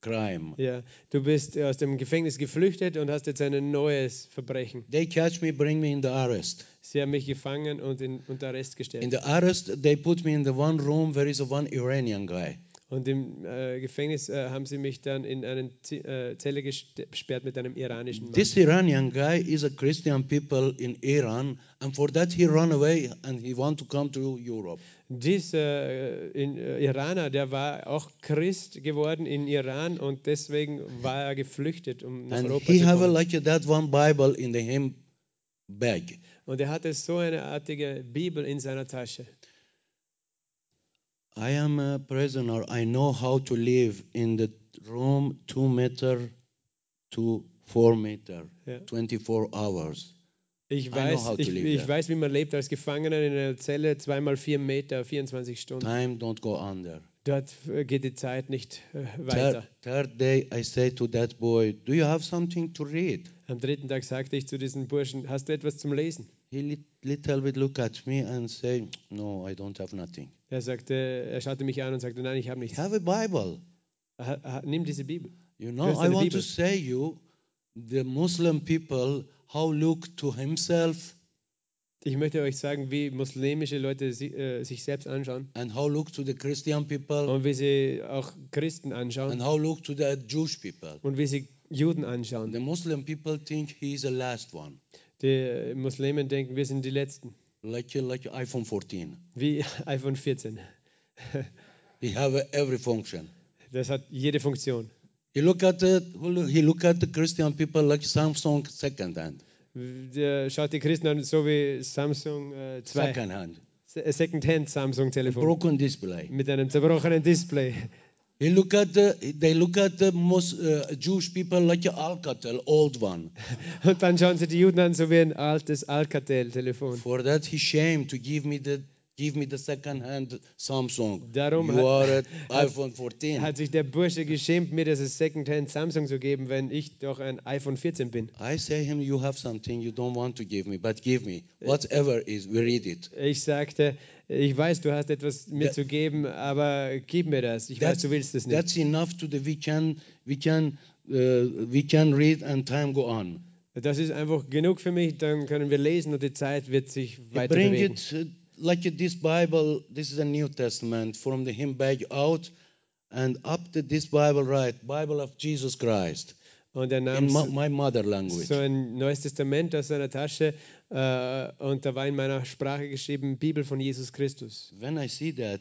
crime. Ja, du bist aus dem Gefängnis geflüchtet und hast jetzt ein neues Verbrechen. They catch me, bring me in the arrest. Sie haben mich gefangen und in, unter Arrest In gestellt. the arrest, they put me in the one room. There is a one Iranian guy. Und im äh, Gefängnis äh, haben sie mich dann in eine äh, Zelle gesperrt mit einem iranischen Mann. This Iranian guy is a Christian people in Iran, and for that he run away and he want to come to Europe. Dieser äh, äh, Iraner, der war auch Christ geworden in Iran und deswegen war er geflüchtet, um nach And Europa he zu have kommen. like that one Bible in the him bag. Und er hatte so eine artige Bibel in seiner Tasche. I am a prisoner. I know how to live in the room two meter to four meter, Ja. 24 hours. Ich know weiß, how to ich, live ich weiß, wie man lebt als Gefangener in einer Zelle, zweimal vier Meter, 24 Stunden. Time don't go under. Dort äh, geht die Zeit nicht äh, Third, weiter. third day, I say to that boy, "Do you have something to read?" Am dritten Tag sagte ich zu diesem Burschen, hast du etwas zum Lesen? He lit, little bit look at me and say, "No, I don't have nothing." Er sagte, er schaute mich an und sagte, nein, ich habe nichts. Have a Bible. Nimm diese Bibel. You know, I want Bibel. to say you, the Muslim people, how look to himself Ich möchte euch sagen, wie muslimische Leute si äh, sich selbst anschauen and how look to the Christian people und wie sie auch Christen anschauen and how look to the Jewish people. und wie sie Juden anschauen. The Muslim people think he is the last one, Die Muslimen denken, wir sind die Letzten. Like like iPhone 14. Wie iPhone 14. He have every function. Das hat jede Funktion. He look at the he look at the Christian people like Samsung second hand, Der schaut die Christen an, so wie Samsung äh, 2. second hand, Se- Secondhand Samsung-Telefon broken display. mit einem zerbrochenen Display. He look at the they look at the most uh, Jewish people like Alcatel, old one. Und dann schauen sie die Juden an, so wie ein altes Alcatel-Telefon. For that he shame to give me the give me the second hand Samsung. Darum you hat- are at iPhone 14. Hat sich der Bursche geschämt, mir dieses Secondhand Samsung zu geben, wenn ich doch ein iPhone 14 bin. I say him, you have something you don't want to give me, but give me whatever is. We read it. Ich sagte, ich weiß, du hast etwas mir That- zu geben, aber gib mir das. Ich weiß, du willst es nicht. that's enough to the we can we can uh, we can read and time go on. Das ist einfach genug für mich, dann können wir lesen und die Zeit wird sich weiter bring bewegen. it uh, like this Bible. This is a New Testament from the hymn bag out and up to this Bible right, Bible of Jesus Christ Und er nahm so, ein Neues Testament aus seiner Tasche äh, und da war in meiner Sprache geschrieben, Bibel von Jesus Christus. When I see that,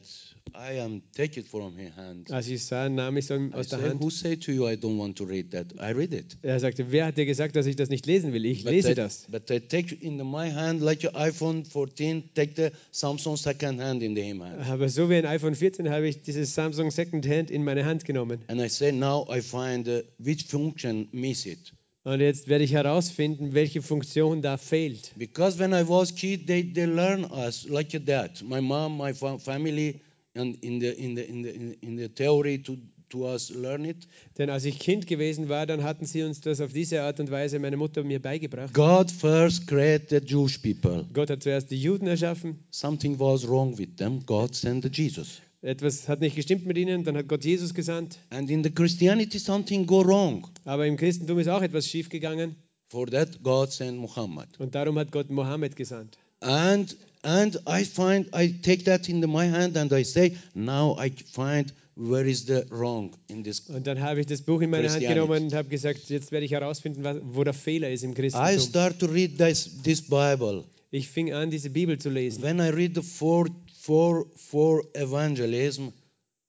I am take it from his hand. Als ich sah, nahm ich es ihm I aus der say, Hand. who say to you I don't want to read that? I read it. Er sagte, wer hat dir gesagt, dass ich das nicht lesen will? Ich But lese I, das. but I take in my hand like your iPhone 14, take the Samsung second hand in the hand. Aber so wie ein iPhone 14 habe ich dieses Samsung Secondhand in meine Hand genommen. And I say now I find uh, which function miss it. Und jetzt werde ich herausfinden, welche Funktion da fehlt. Because when I was kid, they, they learn us like that. My mom, my fa- family, and in the in the in the in the theory to to us learn it. Denn als ich Kind gewesen war, dann hatten sie uns das auf diese Art und Weise, meine Mutter mir beigebracht. God first created Jewish people. Gott hat zuerst die Juden erschaffen. Something was wrong with them. God sent Jesus. Etwas hat nicht gestimmt mit ihnen, dann hat Gott Jesus gesandt. And in the Christianity, something go wrong. Aber im Christentum ist auch etwas schiefgegangen For that, God sent Muhammad. und darum hat Gott Mohammed gesandt. And and I find I take that into my hand and I say, now I find where is the wrong in this. Und dann habe ich das Buch in meine Hand genommen und habe gesagt, jetzt werde ich herausfinden, wo der Fehler ist im I Christentum. start to read this this Bible. Ich fing an, diese Bibel zu lesen. When I read the four four four evangelism,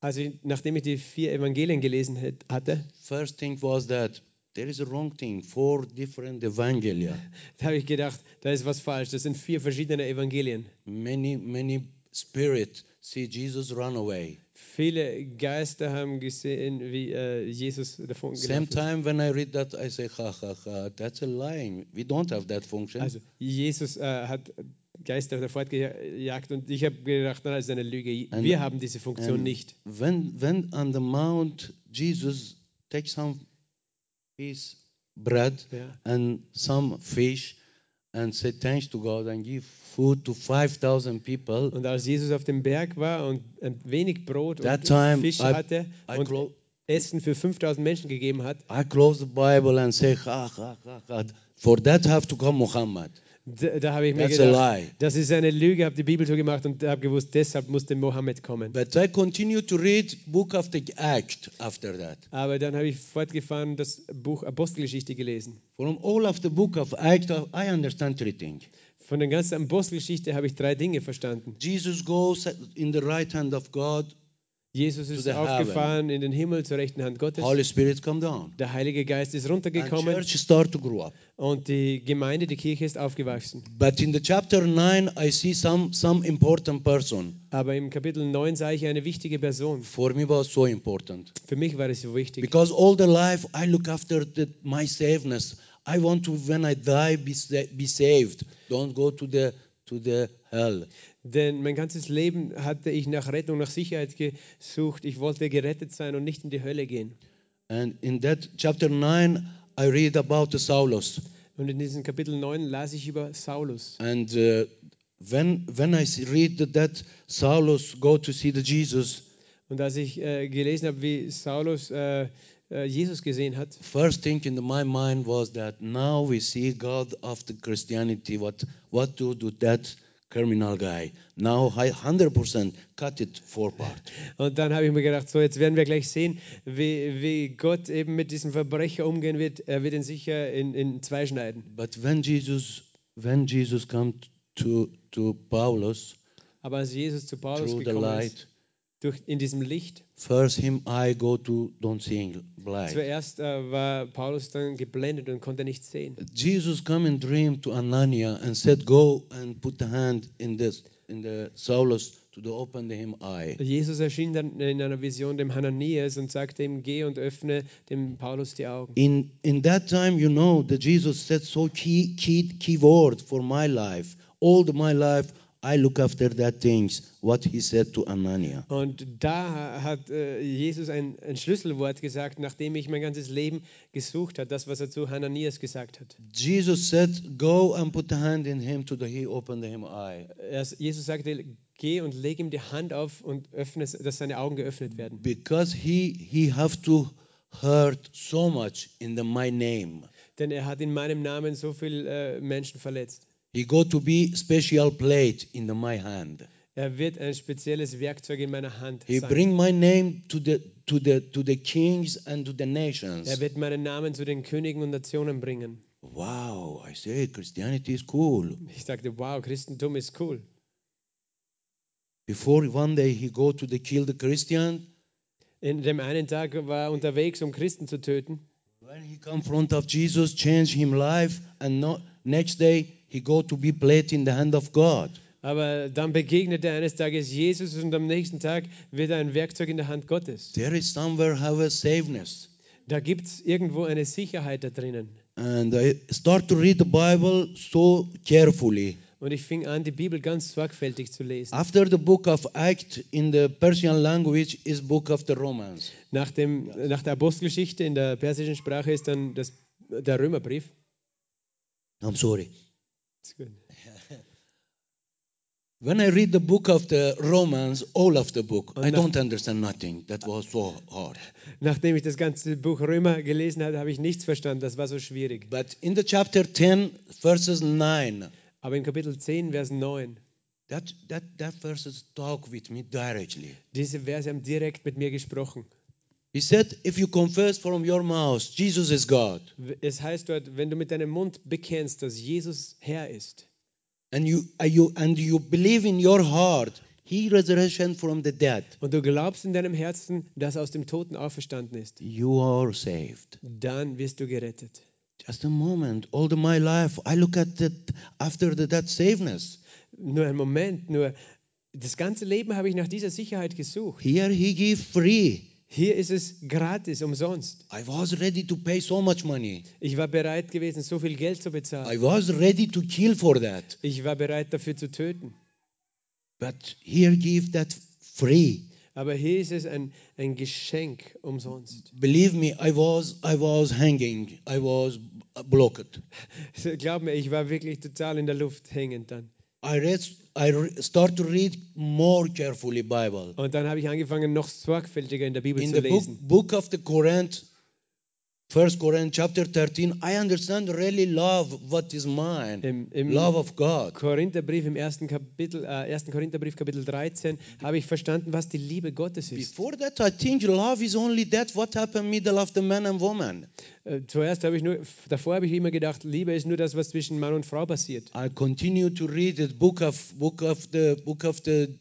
Also nachdem ich die vier Evangelien gelesen hatte, first thing was that there is a wrong thing. Four different evangelia. da habe ich gedacht, da ist was falsch. Das sind vier verschiedene Evangelien. Many many spirit see Jesus run away. Viele Geister haben gesehen, wie äh, Jesus davon Same gelaufen ist. time when I read that, I say, ha ha ha, that's a lying. We don't have that function. Also Jesus äh, hat Geister davor gejagt und ich habe gedacht, na, das ist eine Lüge. And- Wir haben diese Funktion nicht. When, when on the mount, Jesus takes some piece bread Ja. and some fish and say thanks to God and give food to 5,000 people. Und als Jesus auf dem Berg war und ein wenig Brot That und time Fisch I- hatte I und Essen für 5000 Menschen gegeben hat, I close the Bible and say, ha, ha, ha, ha. For that have to come Muhammad. da, da habe ich mir That's a gedacht, lie. das ist eine Lüge, habe die Bibel so gemacht und habe gewusst, deshalb musste Mohammed kommen. But I continue to read book of the Act after that. Aber dann habe ich fortgefahren das Buch Apostelgeschichte gelesen. From all of the book of Act, I understand three things. Von der ganzen Apostelgeschichte habe ich drei Dinge verstanden. Jesus goes in the right hand of God. Jesus ist aufgefahren in den Himmel zur rechten Hand Gottes. Holy Spirit come down. Der Heilige Geist ist And runtergekommen church start to grow up. und die Gemeinde, die Kirche ist aufgewachsen. But in the chapter 9, I see some, some important person. Aber im Kapitel 9 sah ich eine wichtige Person. For me was so important. Für mich war es so wichtig. Because all the life I look after the, my safeness. I want to, when I die, be, be saved. Don't go to the, to the hell. Denn mein ganzes Leben hatte ich nach Rettung, nach Sicherheit gesucht. Ich wollte gerettet sein und nicht in die Hölle gehen. And in that chapter 9, I read about Saulus. Und in diesem Kapitel 9 las ich über Saulus. And uh, when, when I read that, Saulus go to see the Jesus, Und als ich äh, gelesen habe, wie Saulus äh, äh, Jesus gesehen hat, first thing in my mind was that now we see God of the Christianity, what, what to do that criminal guy. Now I 100% cut it four part. Und dann habe ich mir gedacht, so jetzt werden wir gleich sehen, wie, wie Gott eben mit diesem Verbrecher umgehen wird. Er wird ihn sicher in, in zwei schneiden. But when Jesus, when Jesus come to, to Paulus Aber als Jesus zu Paulus through the gekommen light, ist, durch, in diesem Licht, first him I go to don't seeing blind. zuerst äh, war Paulus dann geblendet und konnte nicht sehen. Jesus come in dream to Anania and said, "Go and put the hand in this in the Saulus to the open him eye." Jesus erschien dann in einer Vision dem Hananias und sagte ihm, geh und öffne dem Paulus die Augen. In in that time, you know, that Jesus said so key key key word for my life. All my life, I look after that things. What he said to Anania. Und da hat äh, Jesus ein, ein Schlüsselwort gesagt, nachdem ich mein ganzes Leben gesucht hat, das, was er zu Hananias gesagt hat. Jesus said, "Go and put the hand in him to the he opened him eye." Er, Jesus sagte, geh und leg ihm die Hand auf und öffne, dass seine Augen geöffnet werden. Because he he have to hurt so much in the my name. Denn er hat in meinem Namen so viele äh, Menschen verletzt. He go to be special plate in my hand. Er wird ein spezielles Werkzeug in meiner Hand He sein. bring my name to the to the to the kings and to the nations. Er wird meinen Namen zu den Königen und Nationen bringen. Wow, I say Christianity is cool. Ich sagte, wow, Christentum ist cool. Before one day he go to the kill the Christian, In dem einen Tag war er unterwegs, um Christen zu töten. when he come front of Jesus, change him life, and no, next day he go to be plate in the hand of God. Aber dann begegnet er eines Tages Jesus und am nächsten Tag wird er ein Werkzeug in der Hand Gottes. There is somewhere have a safeness. Da gibt es irgendwo eine Sicherheit da drinnen. And I start to read the Bible so carefully. Und ich fing an, die Bibel ganz sorgfältig zu lesen. After the book of Acts in the Persian language is book of the Romans. Nach, dem, nach der Apostelgeschichte in der persischen Sprache ist dann das, der Römerbrief. I'm sorry. When I read the book of the Romans, all of the book, I nach- don't understand nothing. That was so hard. Nachdem ich das ganze Buch Römer gelesen hatte, habe ich nichts verstanden. Das war so schwierig. But in the chapter 10, verses 9, Aber in Kapitel 10, Vers 9, that, that, that verses talk with me directly. diese Verse haben direkt mit mir gesprochen. He said, if you confess from your mouth, Jesus is God, Es heißt dort, wenn du mit deinem Mund bekennst, dass Jesus Herr ist and you, you, and you believe in your heart, he resurrection from the dead, und du glaubst in deinem Herzen, dass er aus dem Toten auferstanden ist, you are saved. dann wirst du gerettet. Just a moment. All my life, I look at that after the, that saveness. Nur ein Moment, nur das ganze Leben habe ich nach dieser Sicherheit gesucht. Here he give free. Hier ist es gratis, umsonst. I was ready to pay so much money. Ich war bereit gewesen, so viel Geld zu bezahlen. I was ready to kill for that. Ich war bereit dafür zu töten. But here give that free. Aber hier ist es ein, ein Geschenk umsonst. Believe me, I was I was hanging. I was blocked. Glaub mir, ich war wirklich total in der Luft hängend dann. I read I start to read more carefully Bible. Und dann habe ich angefangen, noch sorgfältiger in der Bibel In zu the book, lesen. book of the Corinth, First Corinth chapter 13, I understand really love what is mine. Im, im Love of God. Korintherbrief im ersten Kapitel, äh, ersten Korintherbrief Kapitel 13 habe ich verstanden, was die Liebe Gottes ist. Before that, I think love is only that what happened middle of the man and woman. Äh, zuerst habe ich nur, davor habe ich immer gedacht, Liebe ist nur das, was zwischen Mann und Frau passiert. I continue to read the book of book of the book of the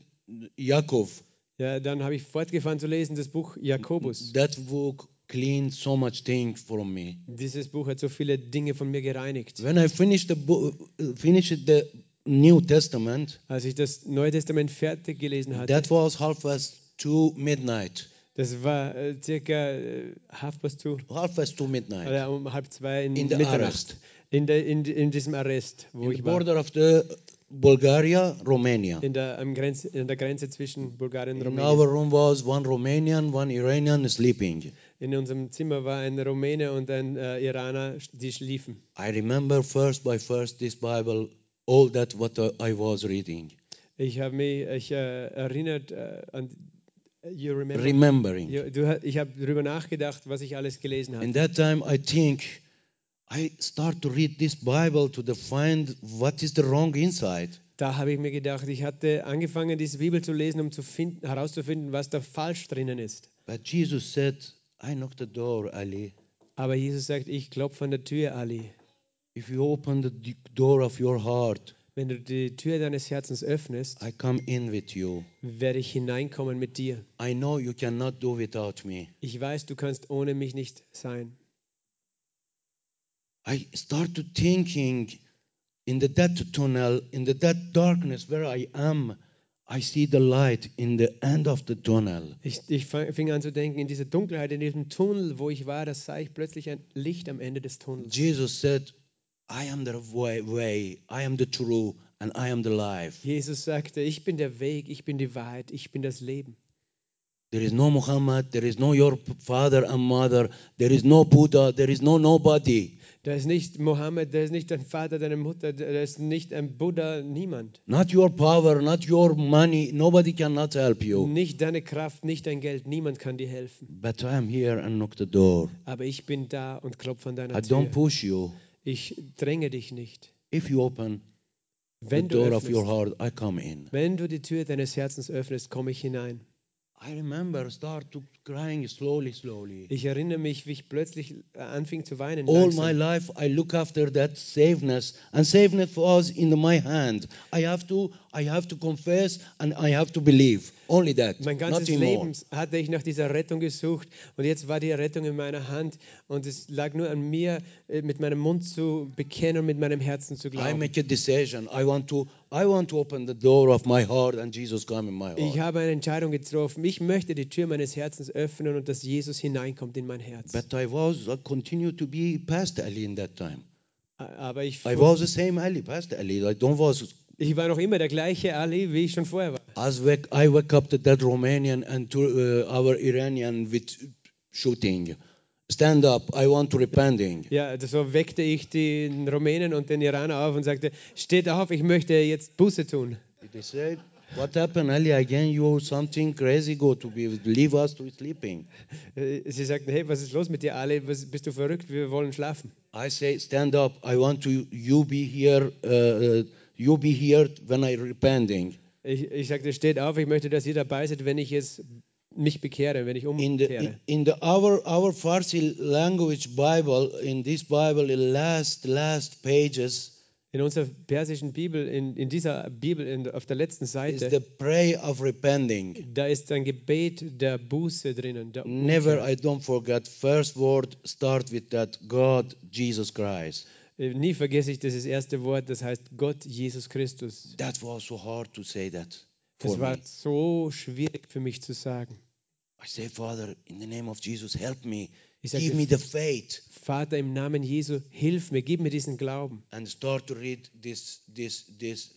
Yaakov. Ja, dann habe ich fortgefahren zu lesen, das Buch Jakobus. That book cleaned so much things from me. Dieses Buch hat so viele Dinge von mir gereinigt. When I finished the book, finished the New Testament, Als ich das Neue Testament fertig gelesen hatte, that was half past two midnight. das war äh, circa äh, half past two, Half past two midnight. oder um halb zwei in, In the Mitternacht. arrest. In, der, in, in diesem Arrest, wo In the ich war. border of the Bulgaria, Romania. In der, am Grenz, in der Grenze zwischen Bulgarien und In Rumänien. our room was one Romanian, one Iranian sleeping. In unserem Zimmer war ein Rumäne und ein äh, Iraner, die schliefen. I remember first by first this Bible, all that what I was reading, Ich habe mich ich, äh, erinnert äh, an. You remember? remembering. Ja, du, ich habe darüber nachgedacht, was ich alles gelesen habe. In that time, I think I start to read this Bible to the find what is the wrong inside. Da habe ich mir gedacht, ich hatte angefangen, diese Bibel zu lesen, um zu finden, herauszufinden, was da falsch drinnen ist. But Jesus said, I knock the door, Ali. Aber Jesus sagt, ich klopfe an der Tür, Ali. If you open the door of your heart, Wenn du die Tür deines Herzens öffnest, I come in with you. werde ich hineinkommen mit dir. I know you cannot do without me. Ich weiß, du kannst ohne mich nicht sein. I start to thinking in the dead tunnel, in the dead darkness where I am, I see the light in the end of the tunnel. Ich, ich fing an zu denken, in dieser Dunkelheit, in diesem Tunnel, wo ich war, da sah ich plötzlich ein Licht am Ende des Tunnels. Jesus said, I am the way, way, I am the truth, and I am the life. Jesus sagte, ich bin der Weg, ich bin die Wahrheit, ich bin das Leben. There is no Muhammad, there is no your father and mother, there is no Buddha, there is no nobody. Da ist nicht Mohammed, da ist nicht dein Vater, deine Mutter, da ist nicht ein Buddha, niemand. Not your power, not your money, nobody cannot help you. Nicht deine Kraft, nicht dein Geld, niemand kann dir helfen. But I am here and knock the door. Aber ich bin da und klopfe an I deiner don't Tür. push you. Ich dränge dich nicht. If you open the Wenn du, door of your öffnest, heart, I come in. wenn du die Tür deines Herzens öffnest, komme ich hinein. I remember start to crying slowly, slowly. Ich erinnere mich, wie ich plötzlich äh, anfing zu weinen. All langsam. my life I look after that safeness, and safeness was in my hand. I have to, I have to confess, and I have to believe. Only that, Mein ganzes. Leben hatte ich nach dieser Rettung gesucht und jetzt war die Rettung in meiner Hand und es lag nur an mir, äh, mit meinem Mund zu bekennen und mit meinem Herzen zu I glauben. make a decision. I want to, I want to open the door of my heart, and Jesus come in my Ich heart. habe eine Entscheidung getroffen. Ich möchte die Tür meines Herzens öffnen und dass Jesus hineinkommt in mein Herz. But I was, I continue to be Pastor Ali in that time. Aber ich, I was the same Ali, Pastor Ali. I don't was Ich war noch immer der gleiche Ali, wie ich schon vorher war. As wake, I wake up to that Romanian and to uh, our Iranian with shooting. Stand up, I want to repenting. Ja, so weckte ich den Rumänen und den Iraner auf und sagte, steht auf, ich möchte jetzt Buße tun. They said, what happened, Ali? Again, you something crazy go to be leave us to sleeping. Äh, Sie sagten, hey, was ist los mit dir, Ali? Was, bist du verrückt? Wir wollen schlafen. I say, stand up. I want to you be here. Uh, uh, you be here when I repenting. Ich, ich sagte, steht auf, ich möchte, dass ihr dabei seid, wenn ich es mich bekehre, wenn ich In the umkehre. in the our our Farsi language Bible, in this Bible, the last last pages In unserer persischen Bibel, in, in dieser Bibel in, auf der letzten is Seite, the prayer of repenting. da ist ein Gebet der Buße drinnen. Der Never. I don't forget. First word start with that God, Jesus Christ. Äh, Nie vergesse ich dieses erste Wort, das heißt Gott, Jesus Christus. That was so hard to say that for Das war me. so schwierig für mich zu sagen. I say, Father, in the name of Jesus, help me. Ich sagte, Give me the faith. Vater, im Namen Jesu, hilf mir, gib mir diesen Glauben. and start to read this this this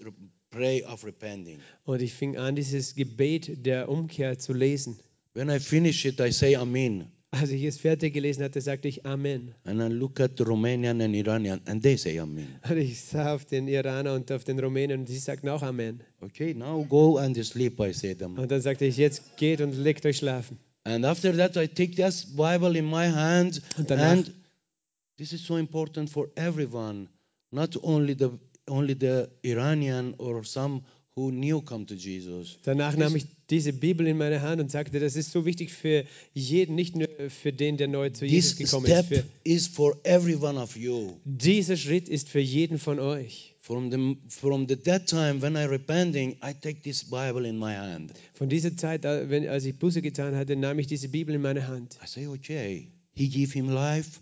prayer of repenting. Und ich fing an, dieses Gebet der Umkehr zu lesen. When I finish it, I say Amen, Als ich es fertig gelesen hatte, sagte ich Amen. and I look at Romanian and Iranian, and they say Amen. Und ich sah auf den Iraner und auf den Rumänen und sie sagten auch Amen. Okay, now go and sleep. I say them, Und dann sagte ich, jetzt geht und legt euch schlafen. and after that, I take this Bible in my hand, danach- and this is so important for everyone, not only the only the Iranian or some who new come to Jesus. Danach nahm ich diese Bibel in meine Hand und sagte, das ist so wichtig für jeden, nicht nur für den, der neu zu Jesus gekommen ist. Für is for every one of you. dieser Schritt ist für jeden von euch. From the from the that time when I repenting, I take this Bible in my hand. Von dieser Zeit, äh, wenn, als ich Buße getan hatte, nahm ich diese Bibel in meine Hand. I say, okay, He give him life,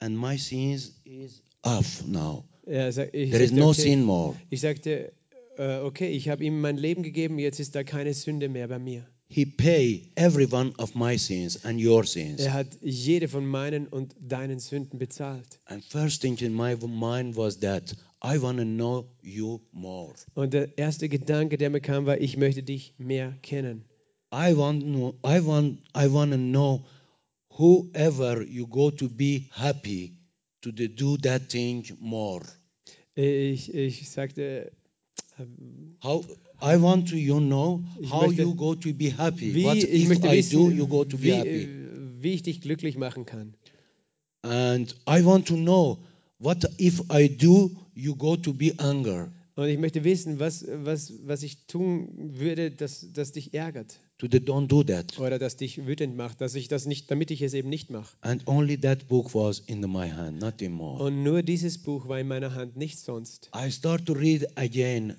and my sins is off now. Er sa- ich, There is sagte, no okay, sin more. ich sagte, äh, okay, ich habe ihm mein Leben gegeben, jetzt ist da keine Sünde mehr bei mir. He pay every one of my sins and your sins. Er hat jede von meinen und deinen Sünden bezahlt. And first thing in my mind was that I want to know you more. Und der erste Gedanke, der mir kam, war, ich möchte dich mehr kennen. I want I want I want to know whoever you go to be happy to do that thing more. Ich, ich sagte, How I want to you know Ich how möchte- you go to be happy. wie, What ich if möchte I wissen, do you go to be wie, happy? wie ich dich glücklich machen kann. And I want to know what if I do you go to be anger. Und ich möchte wissen, was, was, was ich tun würde, das, das dich ärgert To the don't do that. oder das dich wütend macht, dass ich das nicht, damit ich es eben nicht mache. And only that book was in my hand, nothing more. Und nur dieses Buch war in meiner Hand, nichts sonst. I start to read again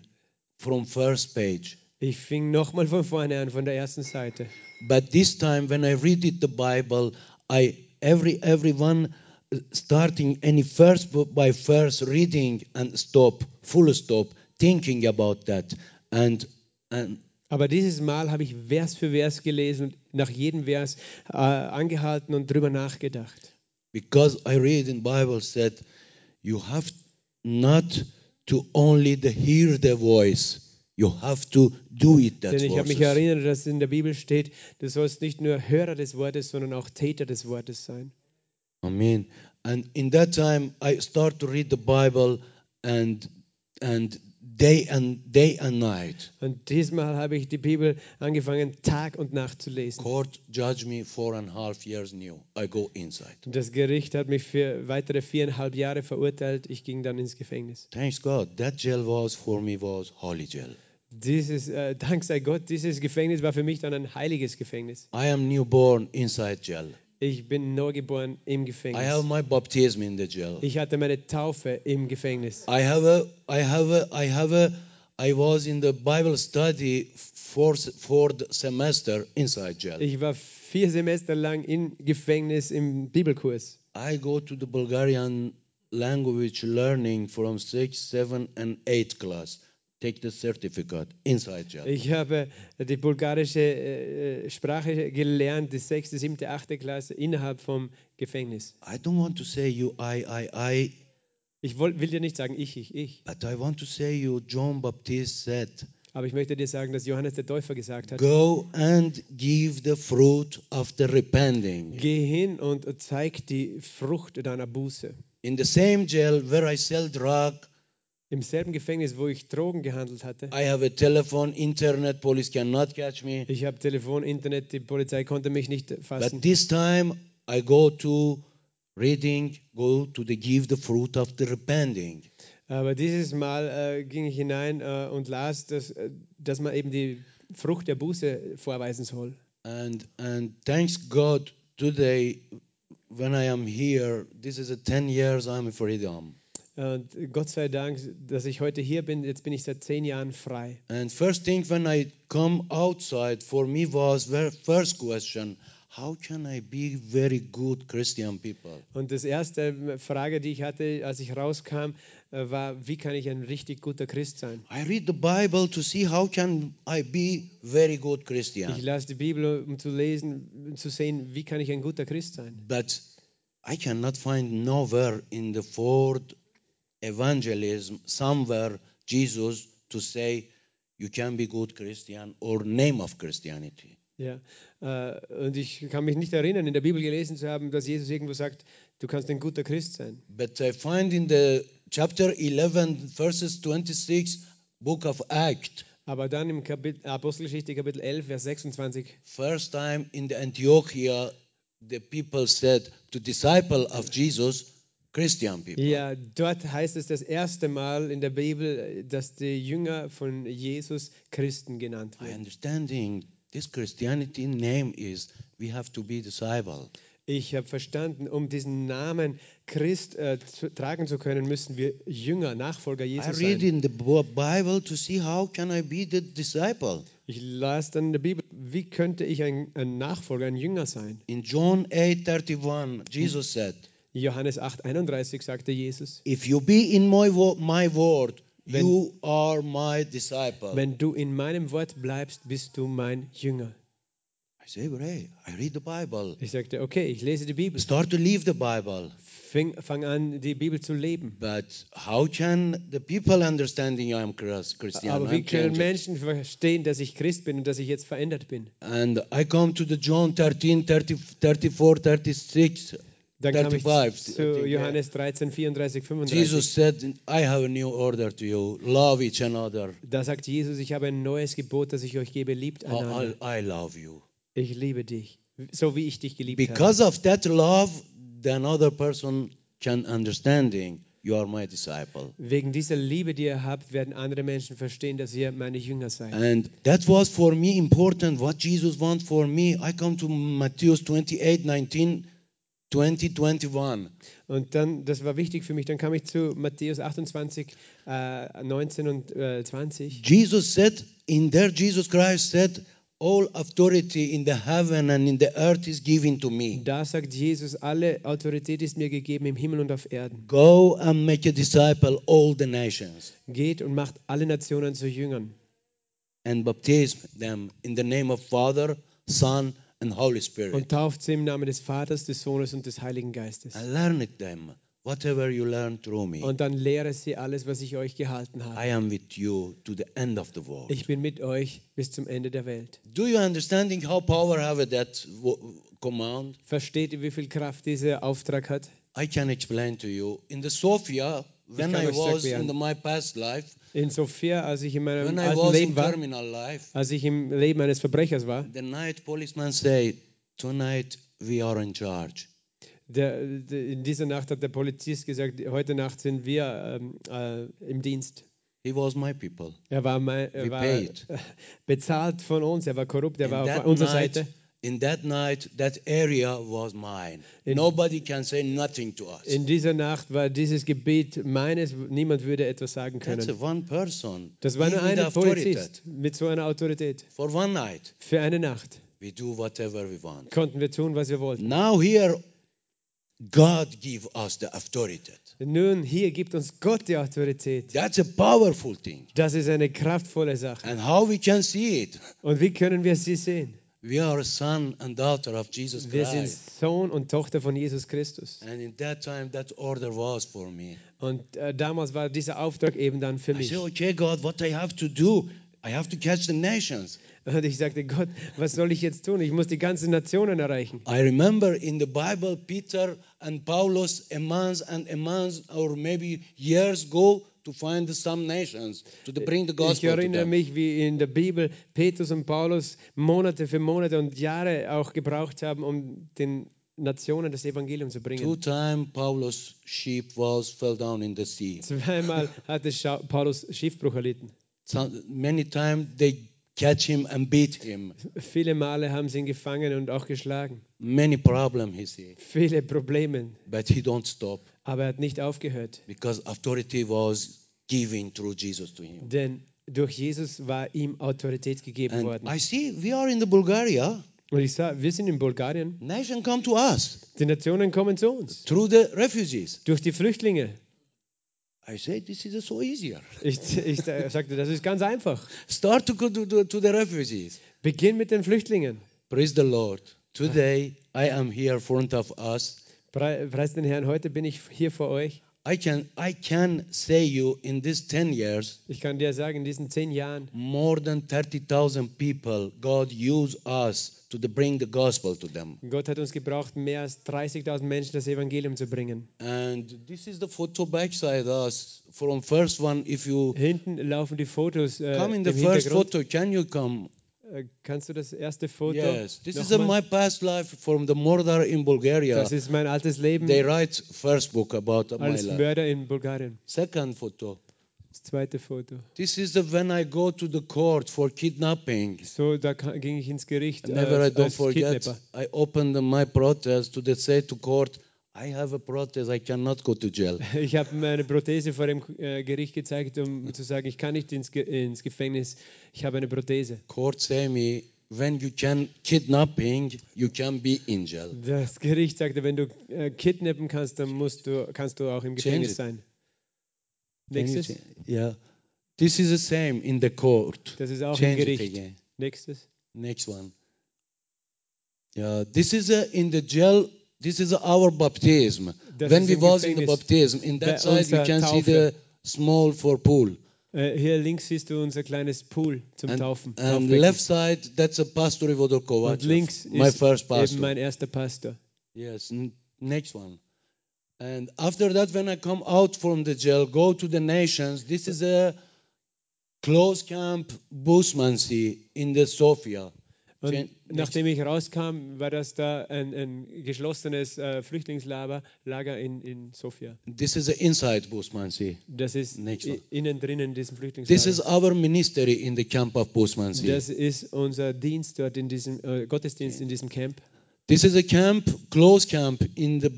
from first page. Ich fing nochmal von vorne an, von der ersten Seite. But this time when I read it the Bible, I every everyone uh, starting any first by first reading and stop, full stop, thinking about that. And and Aber dieses Mal habe ich Vers für Vers gelesen und nach jedem Vers äh, angehalten und drüber nachgedacht. because I read in Bible said you have not to only the hear the voice, you have to do it that Denn ich habe mich erinnert, dass in der Bibel steht, du sollst nicht nur Hörer des Wortes, sondern auch Täter des Wortes sein. Amen. And in that time I start to read the Bible and and day and day and night. Und diesmal habe ich die Bibel angefangen, Tag und Nacht zu lesen. Court judged me four and a half years new. I go inside. Und das Gericht hat mich für weitere viereinhalb Jahre verurteilt. Ich ging dann ins Gefängnis. Thanks God. That jail was for me was holy jail. Dieses, äh, dank sei Gott, dieses Gefängnis war für mich dann ein heiliges Gefängnis. I am newborn inside jail. Ich bin neugeboren im I have my baptism in the jail. Ich hatte meine Taufe im Gefängnis. I have a, I have a, I have a, I was in the Bible study fourth, fourth semester inside jail. Ich war vier Semester lang im Gefängnis im Bibelkurs. I go to the Bulgarian language learning from sixth, seven, and eighth class. Take the certificate inside jail. Ich habe die bulgarische äh, Sprache gelernt, die sechste, siebte, achte Klasse innerhalb vom Gefängnis. I don't want to say you, I, I, I, Ich woll, will dir nicht sagen, ich, ich, ich. But I want to say you, John Baptist said, Aber ich möchte dir sagen, dass Johannes der Täufer gesagt hat, Go and give the fruit of the repenting. geh hin und zeig die Frucht deiner Buße. In the same jail where I sell drug, Im selben Gefängnis, wo ich Drogen gehandelt hatte, I have a telephone, internet, police cannot catch me. ich habe Telefon, Internet, die Polizei konnte mich nicht fassen. But this time I go to reading, go to the give the fruit of the repenting. Aber dieses Mal äh, ging ich hinein äh, und las, dass, äh, dass man eben die Frucht der Buße vorweisen soll. And and thanks God today when I am here, this is a 10 years I'm in freedom. Und Gott sei Dank, dass ich heute hier bin. Jetzt bin ich seit zehn Jahren frei. And first thing when I come outside for me was very first question, how can I be very good Christian people? Und das erste Frage, die ich hatte, als ich rauskam, äh, war, wie kann ich ein richtig guter Christ sein? I read the Bible to see how can I be very good Ich Christian. las die Bibel, um zu lesen, um zu sehen, wie kann ich ein guter Christ sein? But I cannot find nowhere in the fourth evangelism somewhere Jesus to say you can be good Christian or name of Christianity. Ja, äh, und ich kann mich nicht erinnern, in der Bibel gelesen zu haben, dass Jesus irgendwo sagt, du kannst ein guter Christ sein. But I find in the chapter 11 verses 26 book of Act Aber dann im Kapitel, Apostelgeschichte Kapitel 11, Vers 26, first time in the Antiochia the people said to disciple of Jesus Christian people. ja, dort heißt es das erste Mal in der Bibel, dass die Jünger von Jesus Christen genannt I werden. understanding this Christianity name is we have to be disciple. Ich habe verstanden, um diesen Namen Christ äh, zu, tragen zu können, müssen wir Jünger, Nachfolger I Jesus read sein. in the Bible to see how can I be the disciple. Ich las dann in der Bibel, wie könnte ich ein, ein Nachfolger, ein Jünger sein? In John 8:31, Jesus said, Johannes 8, 31 sagte Jesus, "If you be in my wo- my word, Wenn- you are my disciple." wenn du in meinem Wort bleibst, bist du mein Jünger. I say, "Hey, I read the Bible. Ich sagte, okay, ich lese die Bibel. Start to live the Bible." Fing, fang an, die Bibel zu leben. But how can the people understanding I'm Chris- Christian? Aber wie können. Menschen verstehen, dass ich Christ bin und dass ich jetzt verändert bin? And I come to the John 13, 30, 34, 36, Dann kam ich 35. zu Johannes 13, 34, 35. Jesus said, I have a new order to you. Love each another. Da sagt Jesus, ich habe ein neues Gebot, das ich euch gebe, liebt I, einander. I, I love you. Ich liebe dich, so wie ich dich geliebt habe. Because of that love, the another person can understanding you are my disciple. Wegen dieser Liebe, die ihr habt, werden andere Menschen verstehen, dass ihr meine Jünger seid. And that was for me important. What Jesus wants for me. I come to Matthew 28, 19, 20, 21. Und dann, das war wichtig für mich, dann kam ich zu Matthäus 28, äh, 19 und äh, 20. Jesus said, in there, Jesus Christ said, All authority in the heaven and in the earth is given to me. Da sagt Jesus, alle Autorität ist mir gegeben im Himmel und auf Erden. Go and make a disciple all the nations Geht und macht alle Nationen zu Jüngern and baptize them in the name of Father, Son, and Holy Spirit. und tauft sie im Namen des Vaters, des Sohnes und des Heiligen Geistes. And learn it them, whatever you learn through me. Und dann lehre sie alles, was ich euch gehalten habe. I am with you to the end of the world. Ich bin mit euch bis zum Ende der Welt. Do you understanding how power have that command? Versteht ihr, wie viel Kraft dieser Auftrag hat? I can explain to you. In the Sophia, when I was in the, my past life, In Sofia, als ich in meinem alten Leben war, life, als ich im Leben eines Verbrechers war, the night policeman say, tonight we are in charge. der, der, in dieser Nacht hat der Polizist gesagt, heute Nacht sind wir ähm, äh, im Dienst. He was my people. Er war, mein, We er war paid. bezahlt von uns, er war korrupt, er In war auf unserer Seite. In that night, that area was mine. In- Nobody can say nothing to us. In dieser Nacht war dieses Gebiet meines, niemand würde etwas sagen That's können. one person. Das war nur Give me the ein authority. Polizist mit so einer Autorität. For one night, Für eine Nacht we do whatever we want. konnten wir tun, was wir wollten. Now here, God give us the authority. Nun, hier gibt uns Gott die Autorität. That's a powerful thing. Das ist eine kraftvolle Sache. And how we can see it? Und wie können wir sie sehen? We are a son and daughter of Jesus Wir sind. Sohn und Tochter von Jesus Christus. And in that time, that order was for me. Und äh, damals war dieser Auftrag eben dann für I mich. said, okay, God, what I have to do? I have to catch the nations. Und ich sagte, Gott, was soll ich jetzt tun? Ich muss die ganzen Nationen erreichen. I remember in the Bible, Peter and Paulus, a month and a month, or maybe years go to find some nations to bring the Ich gospel to erinnere mich, wie in der Bibel Petrus und Paulus Monate für Monate und Jahre auch gebraucht haben, um den Nationen das Evangelium zu Two bringen. times Paulus' ship was fell down in the sea. Zweimal hatte Paulus Schiffbruch erlitten. So, many times they catch him and beat him. Viele Male haben sie ihn gefangen und auch geschlagen. Many problem he see, Viele Probleme. but he don't stop Aber er hat nicht aufgehört. because authority was given through Jesus to him. Denn durch Jesus war ihm Autorität gegeben And worden. I see we are in the Bulgaria. Und ich sage, wir sind in Bulgarien. Nation come to us Die Nationen kommen zu uns. through the refugees. Durch die Flüchtlinge. I say this is so easier. Ich, ich sagte, das ist ganz einfach. Start to go to, to, to the refugees. Beginn mit den Flüchtlingen. Praise the Lord. Today I am here in front of us. Pre- Preis den Herrn, heute bin ich hier vor euch. I can I can say you in these 10 years Ich kann dir sagen, in diesen zehn Jahren more than 30,000 people God used us to bring the gospel to them. Gott hat uns gebraucht, mehr als 30.000 Menschen das Evangelium zu bringen. And this is the photo backside us from first one if you Hinten laufen die Fotos äh, come in the first photo can you come Uh, kannst du das erste Foto? yes this is my past life from the murder in Bulgaria das ist mein altes Leben they write first book about my als life Mörder in Bulgarien. second photo Das zweite Foto. this is the when I go to the court for kidnapping So, da ging ich ins Gericht never I äh, don't forget Kidnapper. I opened my protest to the say to court I have a protest I cannot go to jail Ich habe meine Prothese vor dem äh, Gericht gezeigt, um zu sagen, ich kann nicht ins, Ge ins Gefängnis. Ich habe eine Prothese. court say me when you can kidnapping you can be in jail Das Gericht sagte, wenn du äh, kidnappen kannst, dann musst du, kannst du auch im Gefängnis sein. Nächstes. yeah this is the same in the court Das ist auch im change it Gericht. Nächstes. next one yeah this is a, in the jail this is our baptism Das when we was in the baptism in that side you can see the small for pool uh, Äh, hier links siehst du unser kleines Pool zum and, Taufen. and Taufbecken. left side that's a pastor Ivodor Und links my ist first eben pastor mein erster Pastor. Yes, next one. And after that, when I come out from the jail, go to the nations. This is a close camp Busmansi in the Sofia. Und nachdem ich rauskam, war das da ein, ein geschlossenes äh, Flüchtlingslager Lager in, in Sofia. This is a inside Busmansi. Das ist one. innen drin in diesem This is Flüchtlingslager. our ministry in the camp of Busmansi. Das ist unser Dienst dort in diesem äh, Gottesdienst in diesem Camp. This is a camp, close camp in the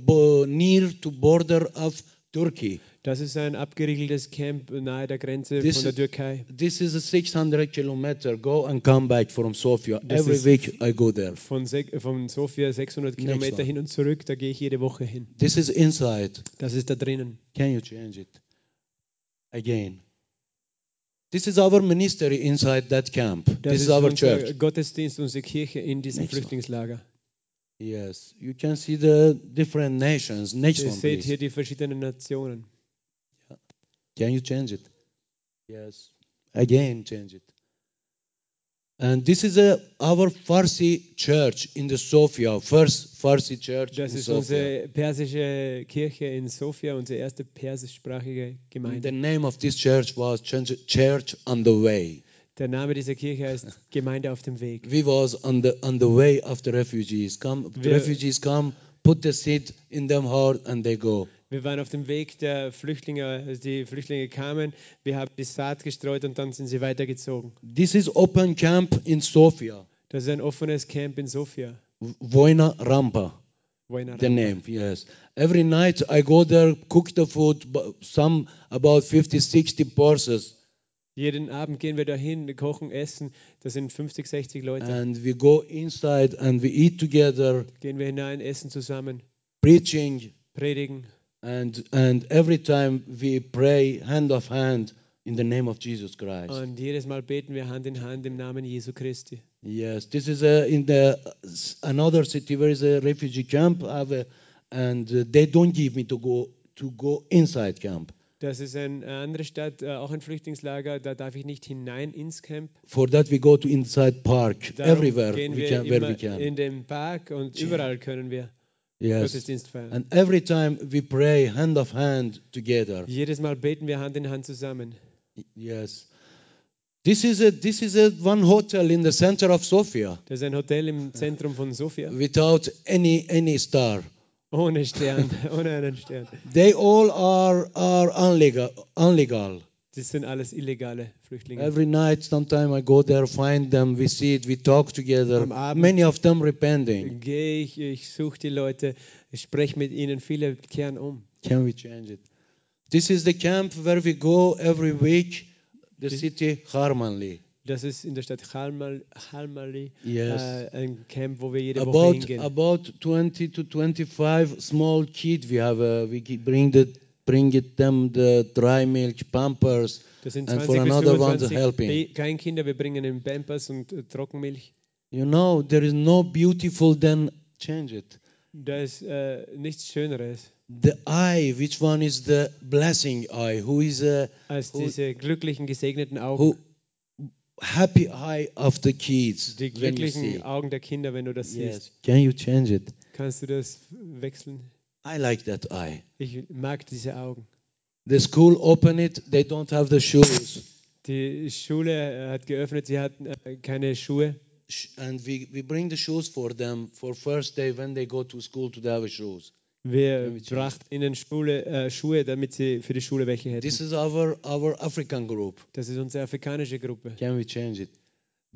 near to border of Turkey. Das ist ein abgeriegeltes Camp nahe der Grenze This von der Türkei. This is a 600 kilometer go and come back from Sofia. This Every week I go there. Von, von Sofia 600 Next Kilometer one. hin und zurück, da gehe ich jede Woche hin. This is inside. Das ist da drinnen. Can you change it again? This is our ministry inside that camp. Das this is ist our unser church. Gottesdienst, unsere Kirche in diesem Next one. Flüchtlingslager. Yes, you can see the different nations. Next Ihr one, seht hier please. die verschiedenen Nationen. Can you change it? Yes, again, change it. And this is a, our Farsi church in the Sofia, first Farsi church Das in ist Sofia. unsere persische Kirche in Sofia, unsere erste persischsprachige And Gemeinde. the name of this church was Ch- Church on the Way. Der Name dieser Kirche heißt Gemeinde auf dem Weg. We was on the on the way of the refugees. Come, the refugees come, put the seed in them heart, and they go. Wir waren auf dem Weg der Flüchtlinge, als die Flüchtlinge kamen. Wir haben die Saat gestreut und dann sind sie weitergezogen. This is open camp in Sofia. Das ist ein offenes Camp in Sofia. Voina Rampa, Voina the Rampa. name, yes. Every night I go there, cook the food, some about 50, 60 persons, Jeden Abend gehen wir dahin, kochen, essen. Das sind 50, 60 Leute. and we go inside and we eat together, Gehen wir hinein, essen zusammen, preaching, predigen. And, and every time we pray hand of hand in the name of Jesus Christ. Und jedes Mal beten wir Hand in Hand im Namen Jesu Christi. Yes, this is a, in the another city. There is a refugee camp, a, and uh, they don't give me to go to go inside camp. Das ist eine andere Stadt, äh, auch ein Flüchtlingslager. Da darf ich nicht hinein ins Camp. For that, we go to inside park Darum everywhere gehen we wir can, where we can. in den Park und überall können wir Gottesdienst feiern. and every time we pray hand of hand together. Jedes Mal beten wir Hand in Hand zusammen. Yes, this is a this is a one hotel in the center of Sofia Das ist ein Hotel im Zentrum von Sofia. without any any star. Ohne Stern, ohne einen Stern. They all are are unlegal. unlegal. Das sind alles illegale Flüchtlinge. Every night, sometime I go there, find them, we see it, we talk together. Am Abend- Many of them repenting. Gehe ich, ich suche die Leute, ich spreche mit ihnen, viele kehren um. Can we change it? This is the camp where we go every week. The city Harmanli. Das ist in der Stadt Halmal, Halmali Yes. äh, ein Camp, wo wir jede Woche About hingehen. about 20 to 25 small kids we have. Uh, we bring the bring it them the dry milk, pampers, and 20 for another ones 25 helping. Be- Kleinkinder, wir bringen ihnen Pampers und äh, Trockenmilch. You know there is no beautiful than change it. Da ist äh, nichts Schöneres The eye, which one is the blessing eye? Who is a als Who- diese glücklichen, gesegneten Augen. who happy eye of the kids Die glücklichen. Augen der Kinder, wenn du das Yes. siehst. Can you change it? Kannst du das wechseln? I like that eye. Ich mag diese Augen. The school open it, they don't have the shoes. Die Schule äh, hat geöffnet, sie hatten äh, keine Schuhe. And we, we bring the shoes for them for first day when they go to school to have shoes. Wir brachten ihnen Schule, äh, Schuhe, damit sie für die Schule welche hätten. This is our, our African group. Das ist unsere afrikanische Gruppe. Can we change it?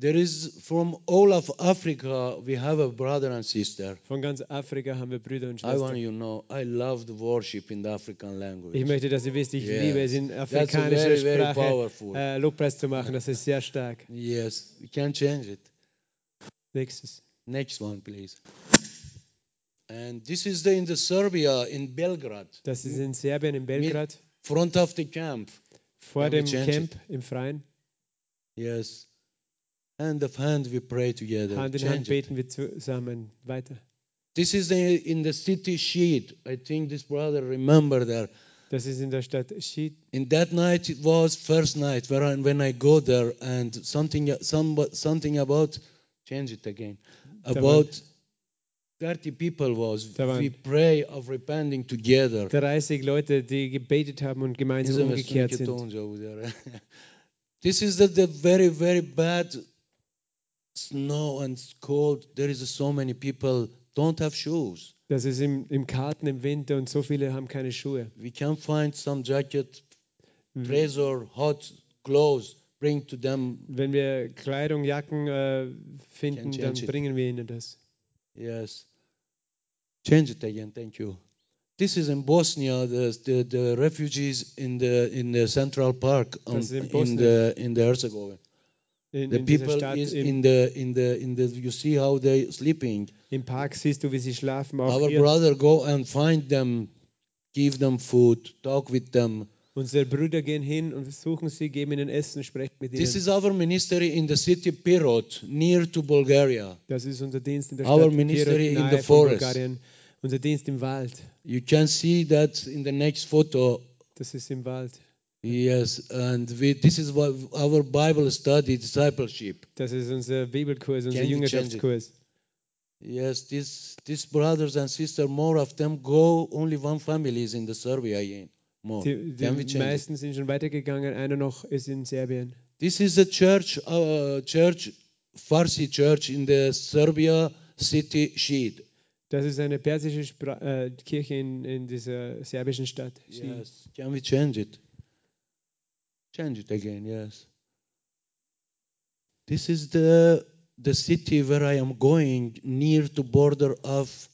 There is from all of Africa, we have a brother and sister. Von ganz Afrika haben wir Brüder und I want Schwestern. you know, I love the worship in the African language. Ich möchte, dass ihr wisst, ich Yes. liebe es in afrikanischer very, very Sprache powerful. äh, Lobpreis zu machen. Das ist sehr stark. Yes, we can change it. Nächstes. Next one, please. And this is the, in the Serbia in Belgrade, Das ist in Serbien, in Belgrad, front of the camp. vor Can dem Camp im Freien. Yes. Hand of hand, we pray together. Hand in Hand Change it. wir zusammen weiter. This is in the city sheet. I think this brother remember there. Das ist in der Stadt Schied. In that night, it was first night where I, when I go there and something, some, something about, change it again, about 30 people was. We pray of repenting together. 30 Leute, die gebetet haben und gemeinsam umgekehrt sind. tonca bu der. This is the, the very, very bad snow and cold. There is so many people don't have shoes. Das ist im, im Karten im Winter und so viele haben keine Schuhe. We can find some jacket, treasure, mhm. hot clothes, bring to them. Wenn wir Kleidung, Jacken äh, finden, dann it. bringen wir ihnen das. Yes. Change it again. Thank you. This is in Bosnia, the, the, the refugees in the in the Central Park on, um, in in the in the Herzegovina. In, The in people Stadt, is im, in the in the in the you see how they sleeping. im Park siehst du, wie sie schlafen. Auch Our hier. brother go and find them, give them food, talk with them. Unsere Brüder gehen hin und suchen sie, geben ihnen Essen, sprechen mit ihnen. This is our ministry in the city Pirot, near to Bulgaria. das ist unser Dienst in der Our Stadt ministry in Pirot, nahe the forest. Bulgarien. Unser Dienst im Wald. You can see that in the next photo. Das ist im Wald. Yes, and we, this is what our Bible study discipleship. Das ist unser Bibelkurs, unser Can you change? Jüngerschaftskurs. Yes, this these brothers and sisters, more of them go. Only one family is in the Serbia in more. Die, Can we die change it? meisten sind schon weitergegangen. Einer noch ist in Serbien. This is a church, uh, church, Farsi church in the Serbia city Shid. Das ist eine persische Spra äh, Kirche in, in dieser serbischen Stadt. Yes. Can we change it? Change it again, yes. This is the the city where I am going, near to border of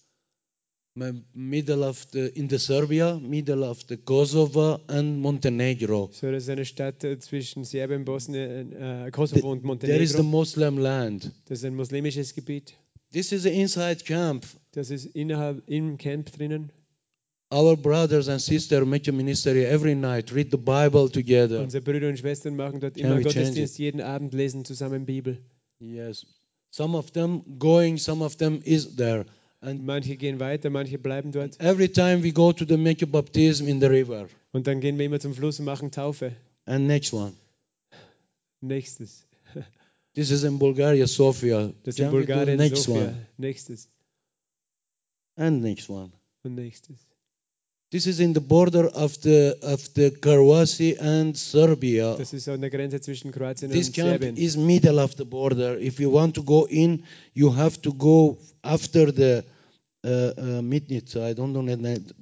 my middle of the in the Serbia, middle of the Kosovo and Montenegro. So, das ist eine Stadt äh, zwischen Serbien, Bosnien, äh, äh Kosovo und Montenegro. There is the Muslim land. Das ist ein muslimisches Gebiet. This is an inside camp. Das ist innerhalb im Camp drinnen. Our brothers and sisters make a ministry every night, read the Bible together. Unsere Brüder und Schwestern machen dort Can immer Gottesdienst, jeden Abend lesen zusammen Bibel. Yes. Some of them going, some of them is there. And Manche gehen weiter, manche bleiben dort. every time we go to the make a baptism in the river. Und dann gehen wir immer zum Fluss und machen Taufe. And next one. Nächstes. This is in Bulgaria, Sofia. Das ist in Can we do Bulgarien, next Sofia. one. Nächstes. And next one. Und nächstes. This is in the border of the of the Croatia and Serbia. Das ist an der Grenze zwischen Kroatien This und camp Serbien. is middle of the border. If you want to go in, you have to go after the uh, uh, Mitnica. I don't know.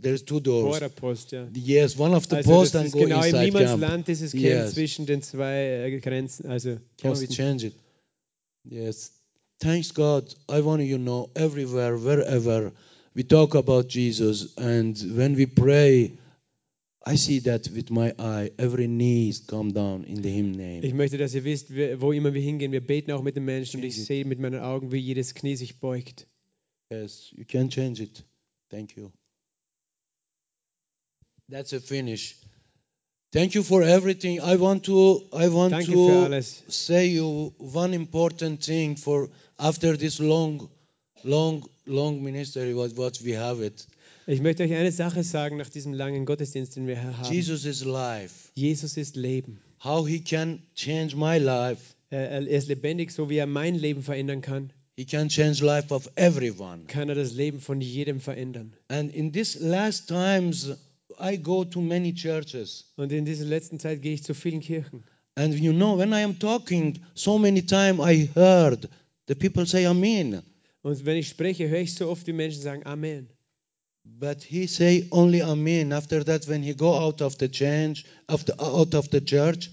There's two doors. Borderpost, ja. Yes, one of the Also posts and go genau im inside camp. Niemandsland, dieses Camp Yes. zwischen den zwei äh, Grenzen, also Can we change it? Yes. Thanks God. I want you to know everywhere, wherever we talk about Jesus, and when we pray, I see that with my eye. Every knees come down in the Him name. Ich möchte, dass ihr wisst, wo immer wir hingehen, wir beten auch mit den Menschen und ich sehe mit meinen Augen, wie jedes Knie sich beugt. Yes, you can change it. Thank you. That's a finish. Thank you for everything. I want to I want Danke to say you one important thing for after this long long long ministry what what we have it. Ich möchte euch eine Sache sagen nach diesem langen Gottesdienst, den wir hier haben. Jesus is life. Jesus ist Leben. How he can change my life. Er, ist lebendig, so wie er mein Leben verändern kann, He can change life of everyone. kann er das Leben von jedem verändern. And in these last times I go to many churches. Und in dieser letzten Zeit gehe ich zu vielen Kirchen. And you know, when I am talking, so many times I heard the people say Amen. Und wenn ich spreche, höre ich so oft, wie Menschen sagen Amen. But he say only Amen. After that, when he go out of the the, out of the church,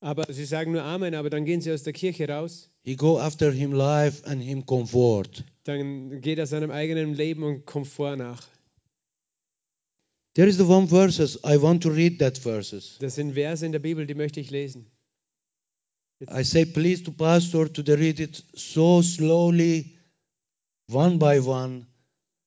Aber sie sagen nur Amen, aber dann gehen sie aus der Kirche raus. he go after him life and him comfort. Dann geht er seinem eigenen Leben und Komfort nach. There is the one verses I want to read that verses. Das sind Verse in der Bibel, die möchte ich lesen. I say please to pastor to read it so slowly, one by one,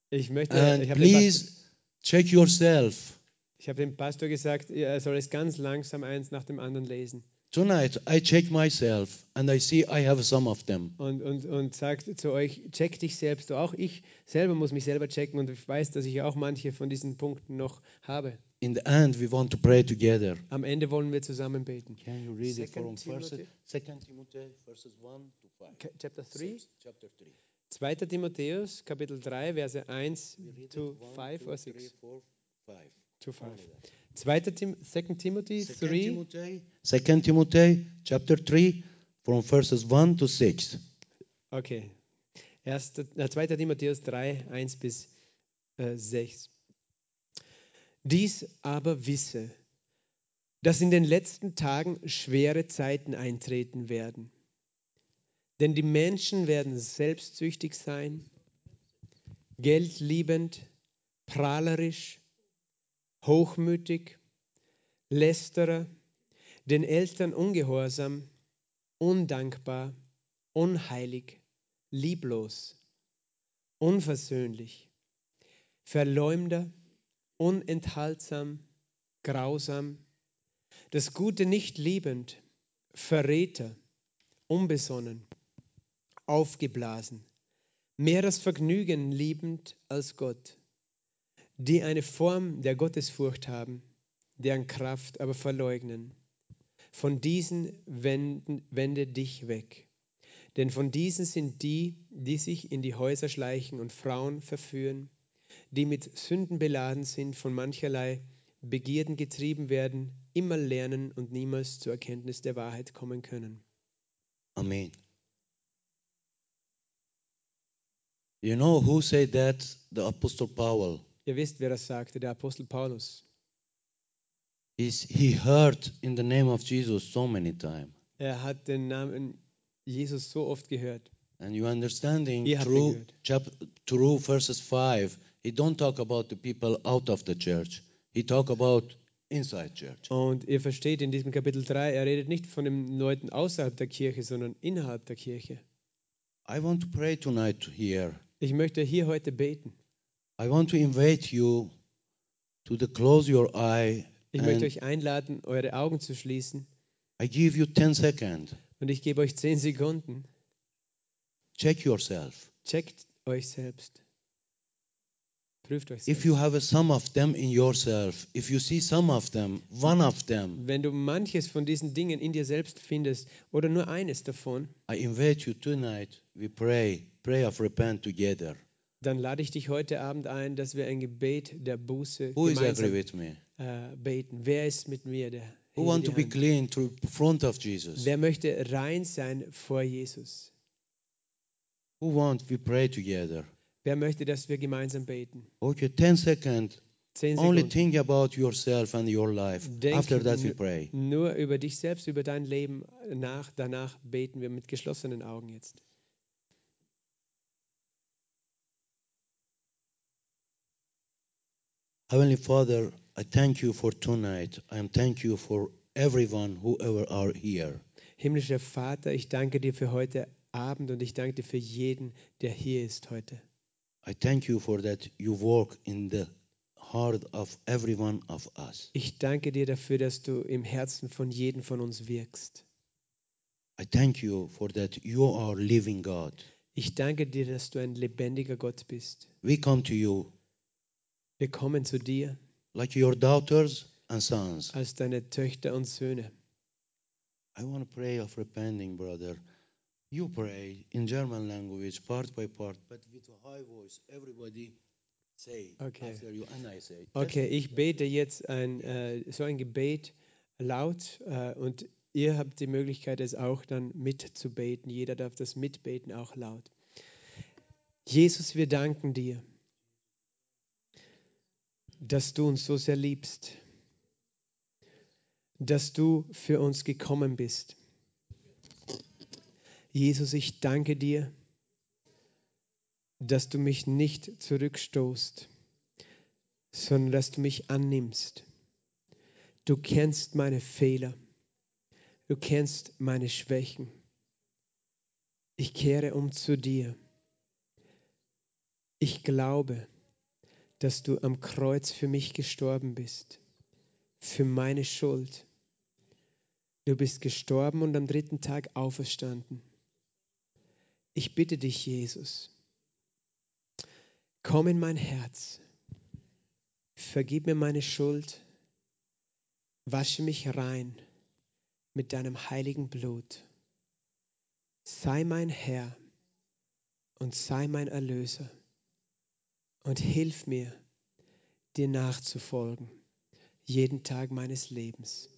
Ich möchte, and ich habe dem, please Pastor- check yourself. ich habe dem Pastor gesagt, er soll es ganz langsam eins nach dem anderen lesen. Tonight I check myself and I see I have some of them. Und, und, und sagt zu euch, check dich selbst. Auch ich selber muss mich selber checken und ich weiß, dass ich auch manche von diesen Punkten noch habe. In the end, we want to pray together. Am Ende wollen wir zusammen beten. Can you read it Second from verses, Timothy. 2 Timothy verses 1 to 5? Ka- Chapter 3, Chapter 3. 2. Timotheus, Kapitel 3, Verse 1 to 5 or 6? 4, 5. To 5. 2. Tim 2. Timothy 2 3, Timothy, 2 Timothy chapter 3 from verses 1 to 6. okay. Erst, äh, 2. Timotheus 3, 1 bis äh, 6. Dies aber wisse, dass in den letzten Tagen schwere Zeiten eintreten werden. Denn die Menschen werden selbstsüchtig sein, geldliebend, prahlerisch, hochmütig, lästerer, den Eltern ungehorsam, undankbar, unheilig, lieblos, unversöhnlich, Verleumder, unenthaltsam, grausam, das Gute nicht liebend, Verräter, unbesonnen, aufgeblasen, mehr das Vergnügen liebend als Gott, die eine Form der Gottesfurcht haben, deren Kraft aber verleugnen. Von diesen wenden, wende dich weg. Denn von diesen sind die, die sich in die Häuser schleichen und Frauen verführen, die mit Sünden beladen sind, von mancherlei Begierden getrieben werden, immer lernen und niemals zur Erkenntnis der Wahrheit kommen können. Amen. You know who said that? The Apostle Paul. Ihr wisst, wer das sagte, der Apostel Paulus. He's, he heard in the name of Jesus so many times. Er hat den Namen Jesus so oft gehört. And you understanding Ihr habt ihn through, gehört. chap, through verses 5, he don't talk about the people out of the church. He talk about inside church. Und ihr versteht in diesem Kapitel 3, er redet nicht von den Leuten außerhalb der Kirche, sondern innerhalb der Kirche. I want to pray tonight here. Ich möchte hier heute beten. I want to invite you to the close your eye. Ich möchte euch einladen, eure Augen zu schließen. I give you 10 seconds. Und ich gebe euch 10 Sekunden. check yourself. Checkt euch selbst. Prüft euch If selbst. you have some of them in yourself, if you see some of them, one of them, Wenn du manches von diesen Dingen in dir selbst findest oder nur eines davon, I invite you tonight. We pray, pray of repent together. dann lade ich dich heute Abend ein, dass wir ein Gebet der Buße Who is agree with me? äh, beten. Wer ist mit mir? Der Who want to be clean to front of Jesus? Wer möchte rein sein vor Jesus? Who want we pray together? Wer möchte, dass wir gemeinsam beten? Okay, 10 seconds. Zehn Only Sekunden. think about yourself and your life. Denk After that, we nu- pray. Nur über dich selbst, über dein Leben nach. Danach beten wir mit geschlossenen Augen jetzt. Heavenly Father, I thank you for tonight. I thank you for everyone whoever are here. Himmlischer Vater, ich danke dir für heute Abend und ich danke dir für jeden, der hier ist heute. I thank you for that you work in the heart of every one of us. Ich danke dir dafür, dass du im Herzen von jedem von uns wirkst. I thank you for that you are living God. Ich danke dir, dass du ein lebendiger Gott bist. We come to you Wir kommen zu dir like your daughters and sons. als deine Töchter und Söhne. I want to pray of repenting, brother. You pray in German language, part by part, but with a high voice. Everybody say Okay. after you, and I say. Okay, ich bete jetzt ein, äh, so ein Gebet laut äh, und ihr habt die Möglichkeit, es auch dann mitzubeten. Jeder darf das mitbeten, auch laut. Jesus, wir danken dir, dass du uns so sehr liebst, dass du für uns gekommen bist. Jesus, ich danke dir, dass du mich nicht zurückstoßt, sondern dass du mich annimmst. Du kennst meine Fehler. Du kennst meine Schwächen. Ich kehre um zu dir. Ich glaube, dass du am Kreuz für mich gestorben bist, für meine Schuld. Du bist gestorben und am dritten Tag auferstanden. Ich bitte dich, Jesus, komm in mein Herz, vergib mir meine Schuld, wasche mich rein mit deinem heiligen Blut. Sei mein Herr und sei mein Erlöser und hilf mir, dir nachzufolgen, jeden Tag meines Lebens.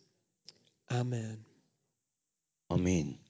Amen. Amen.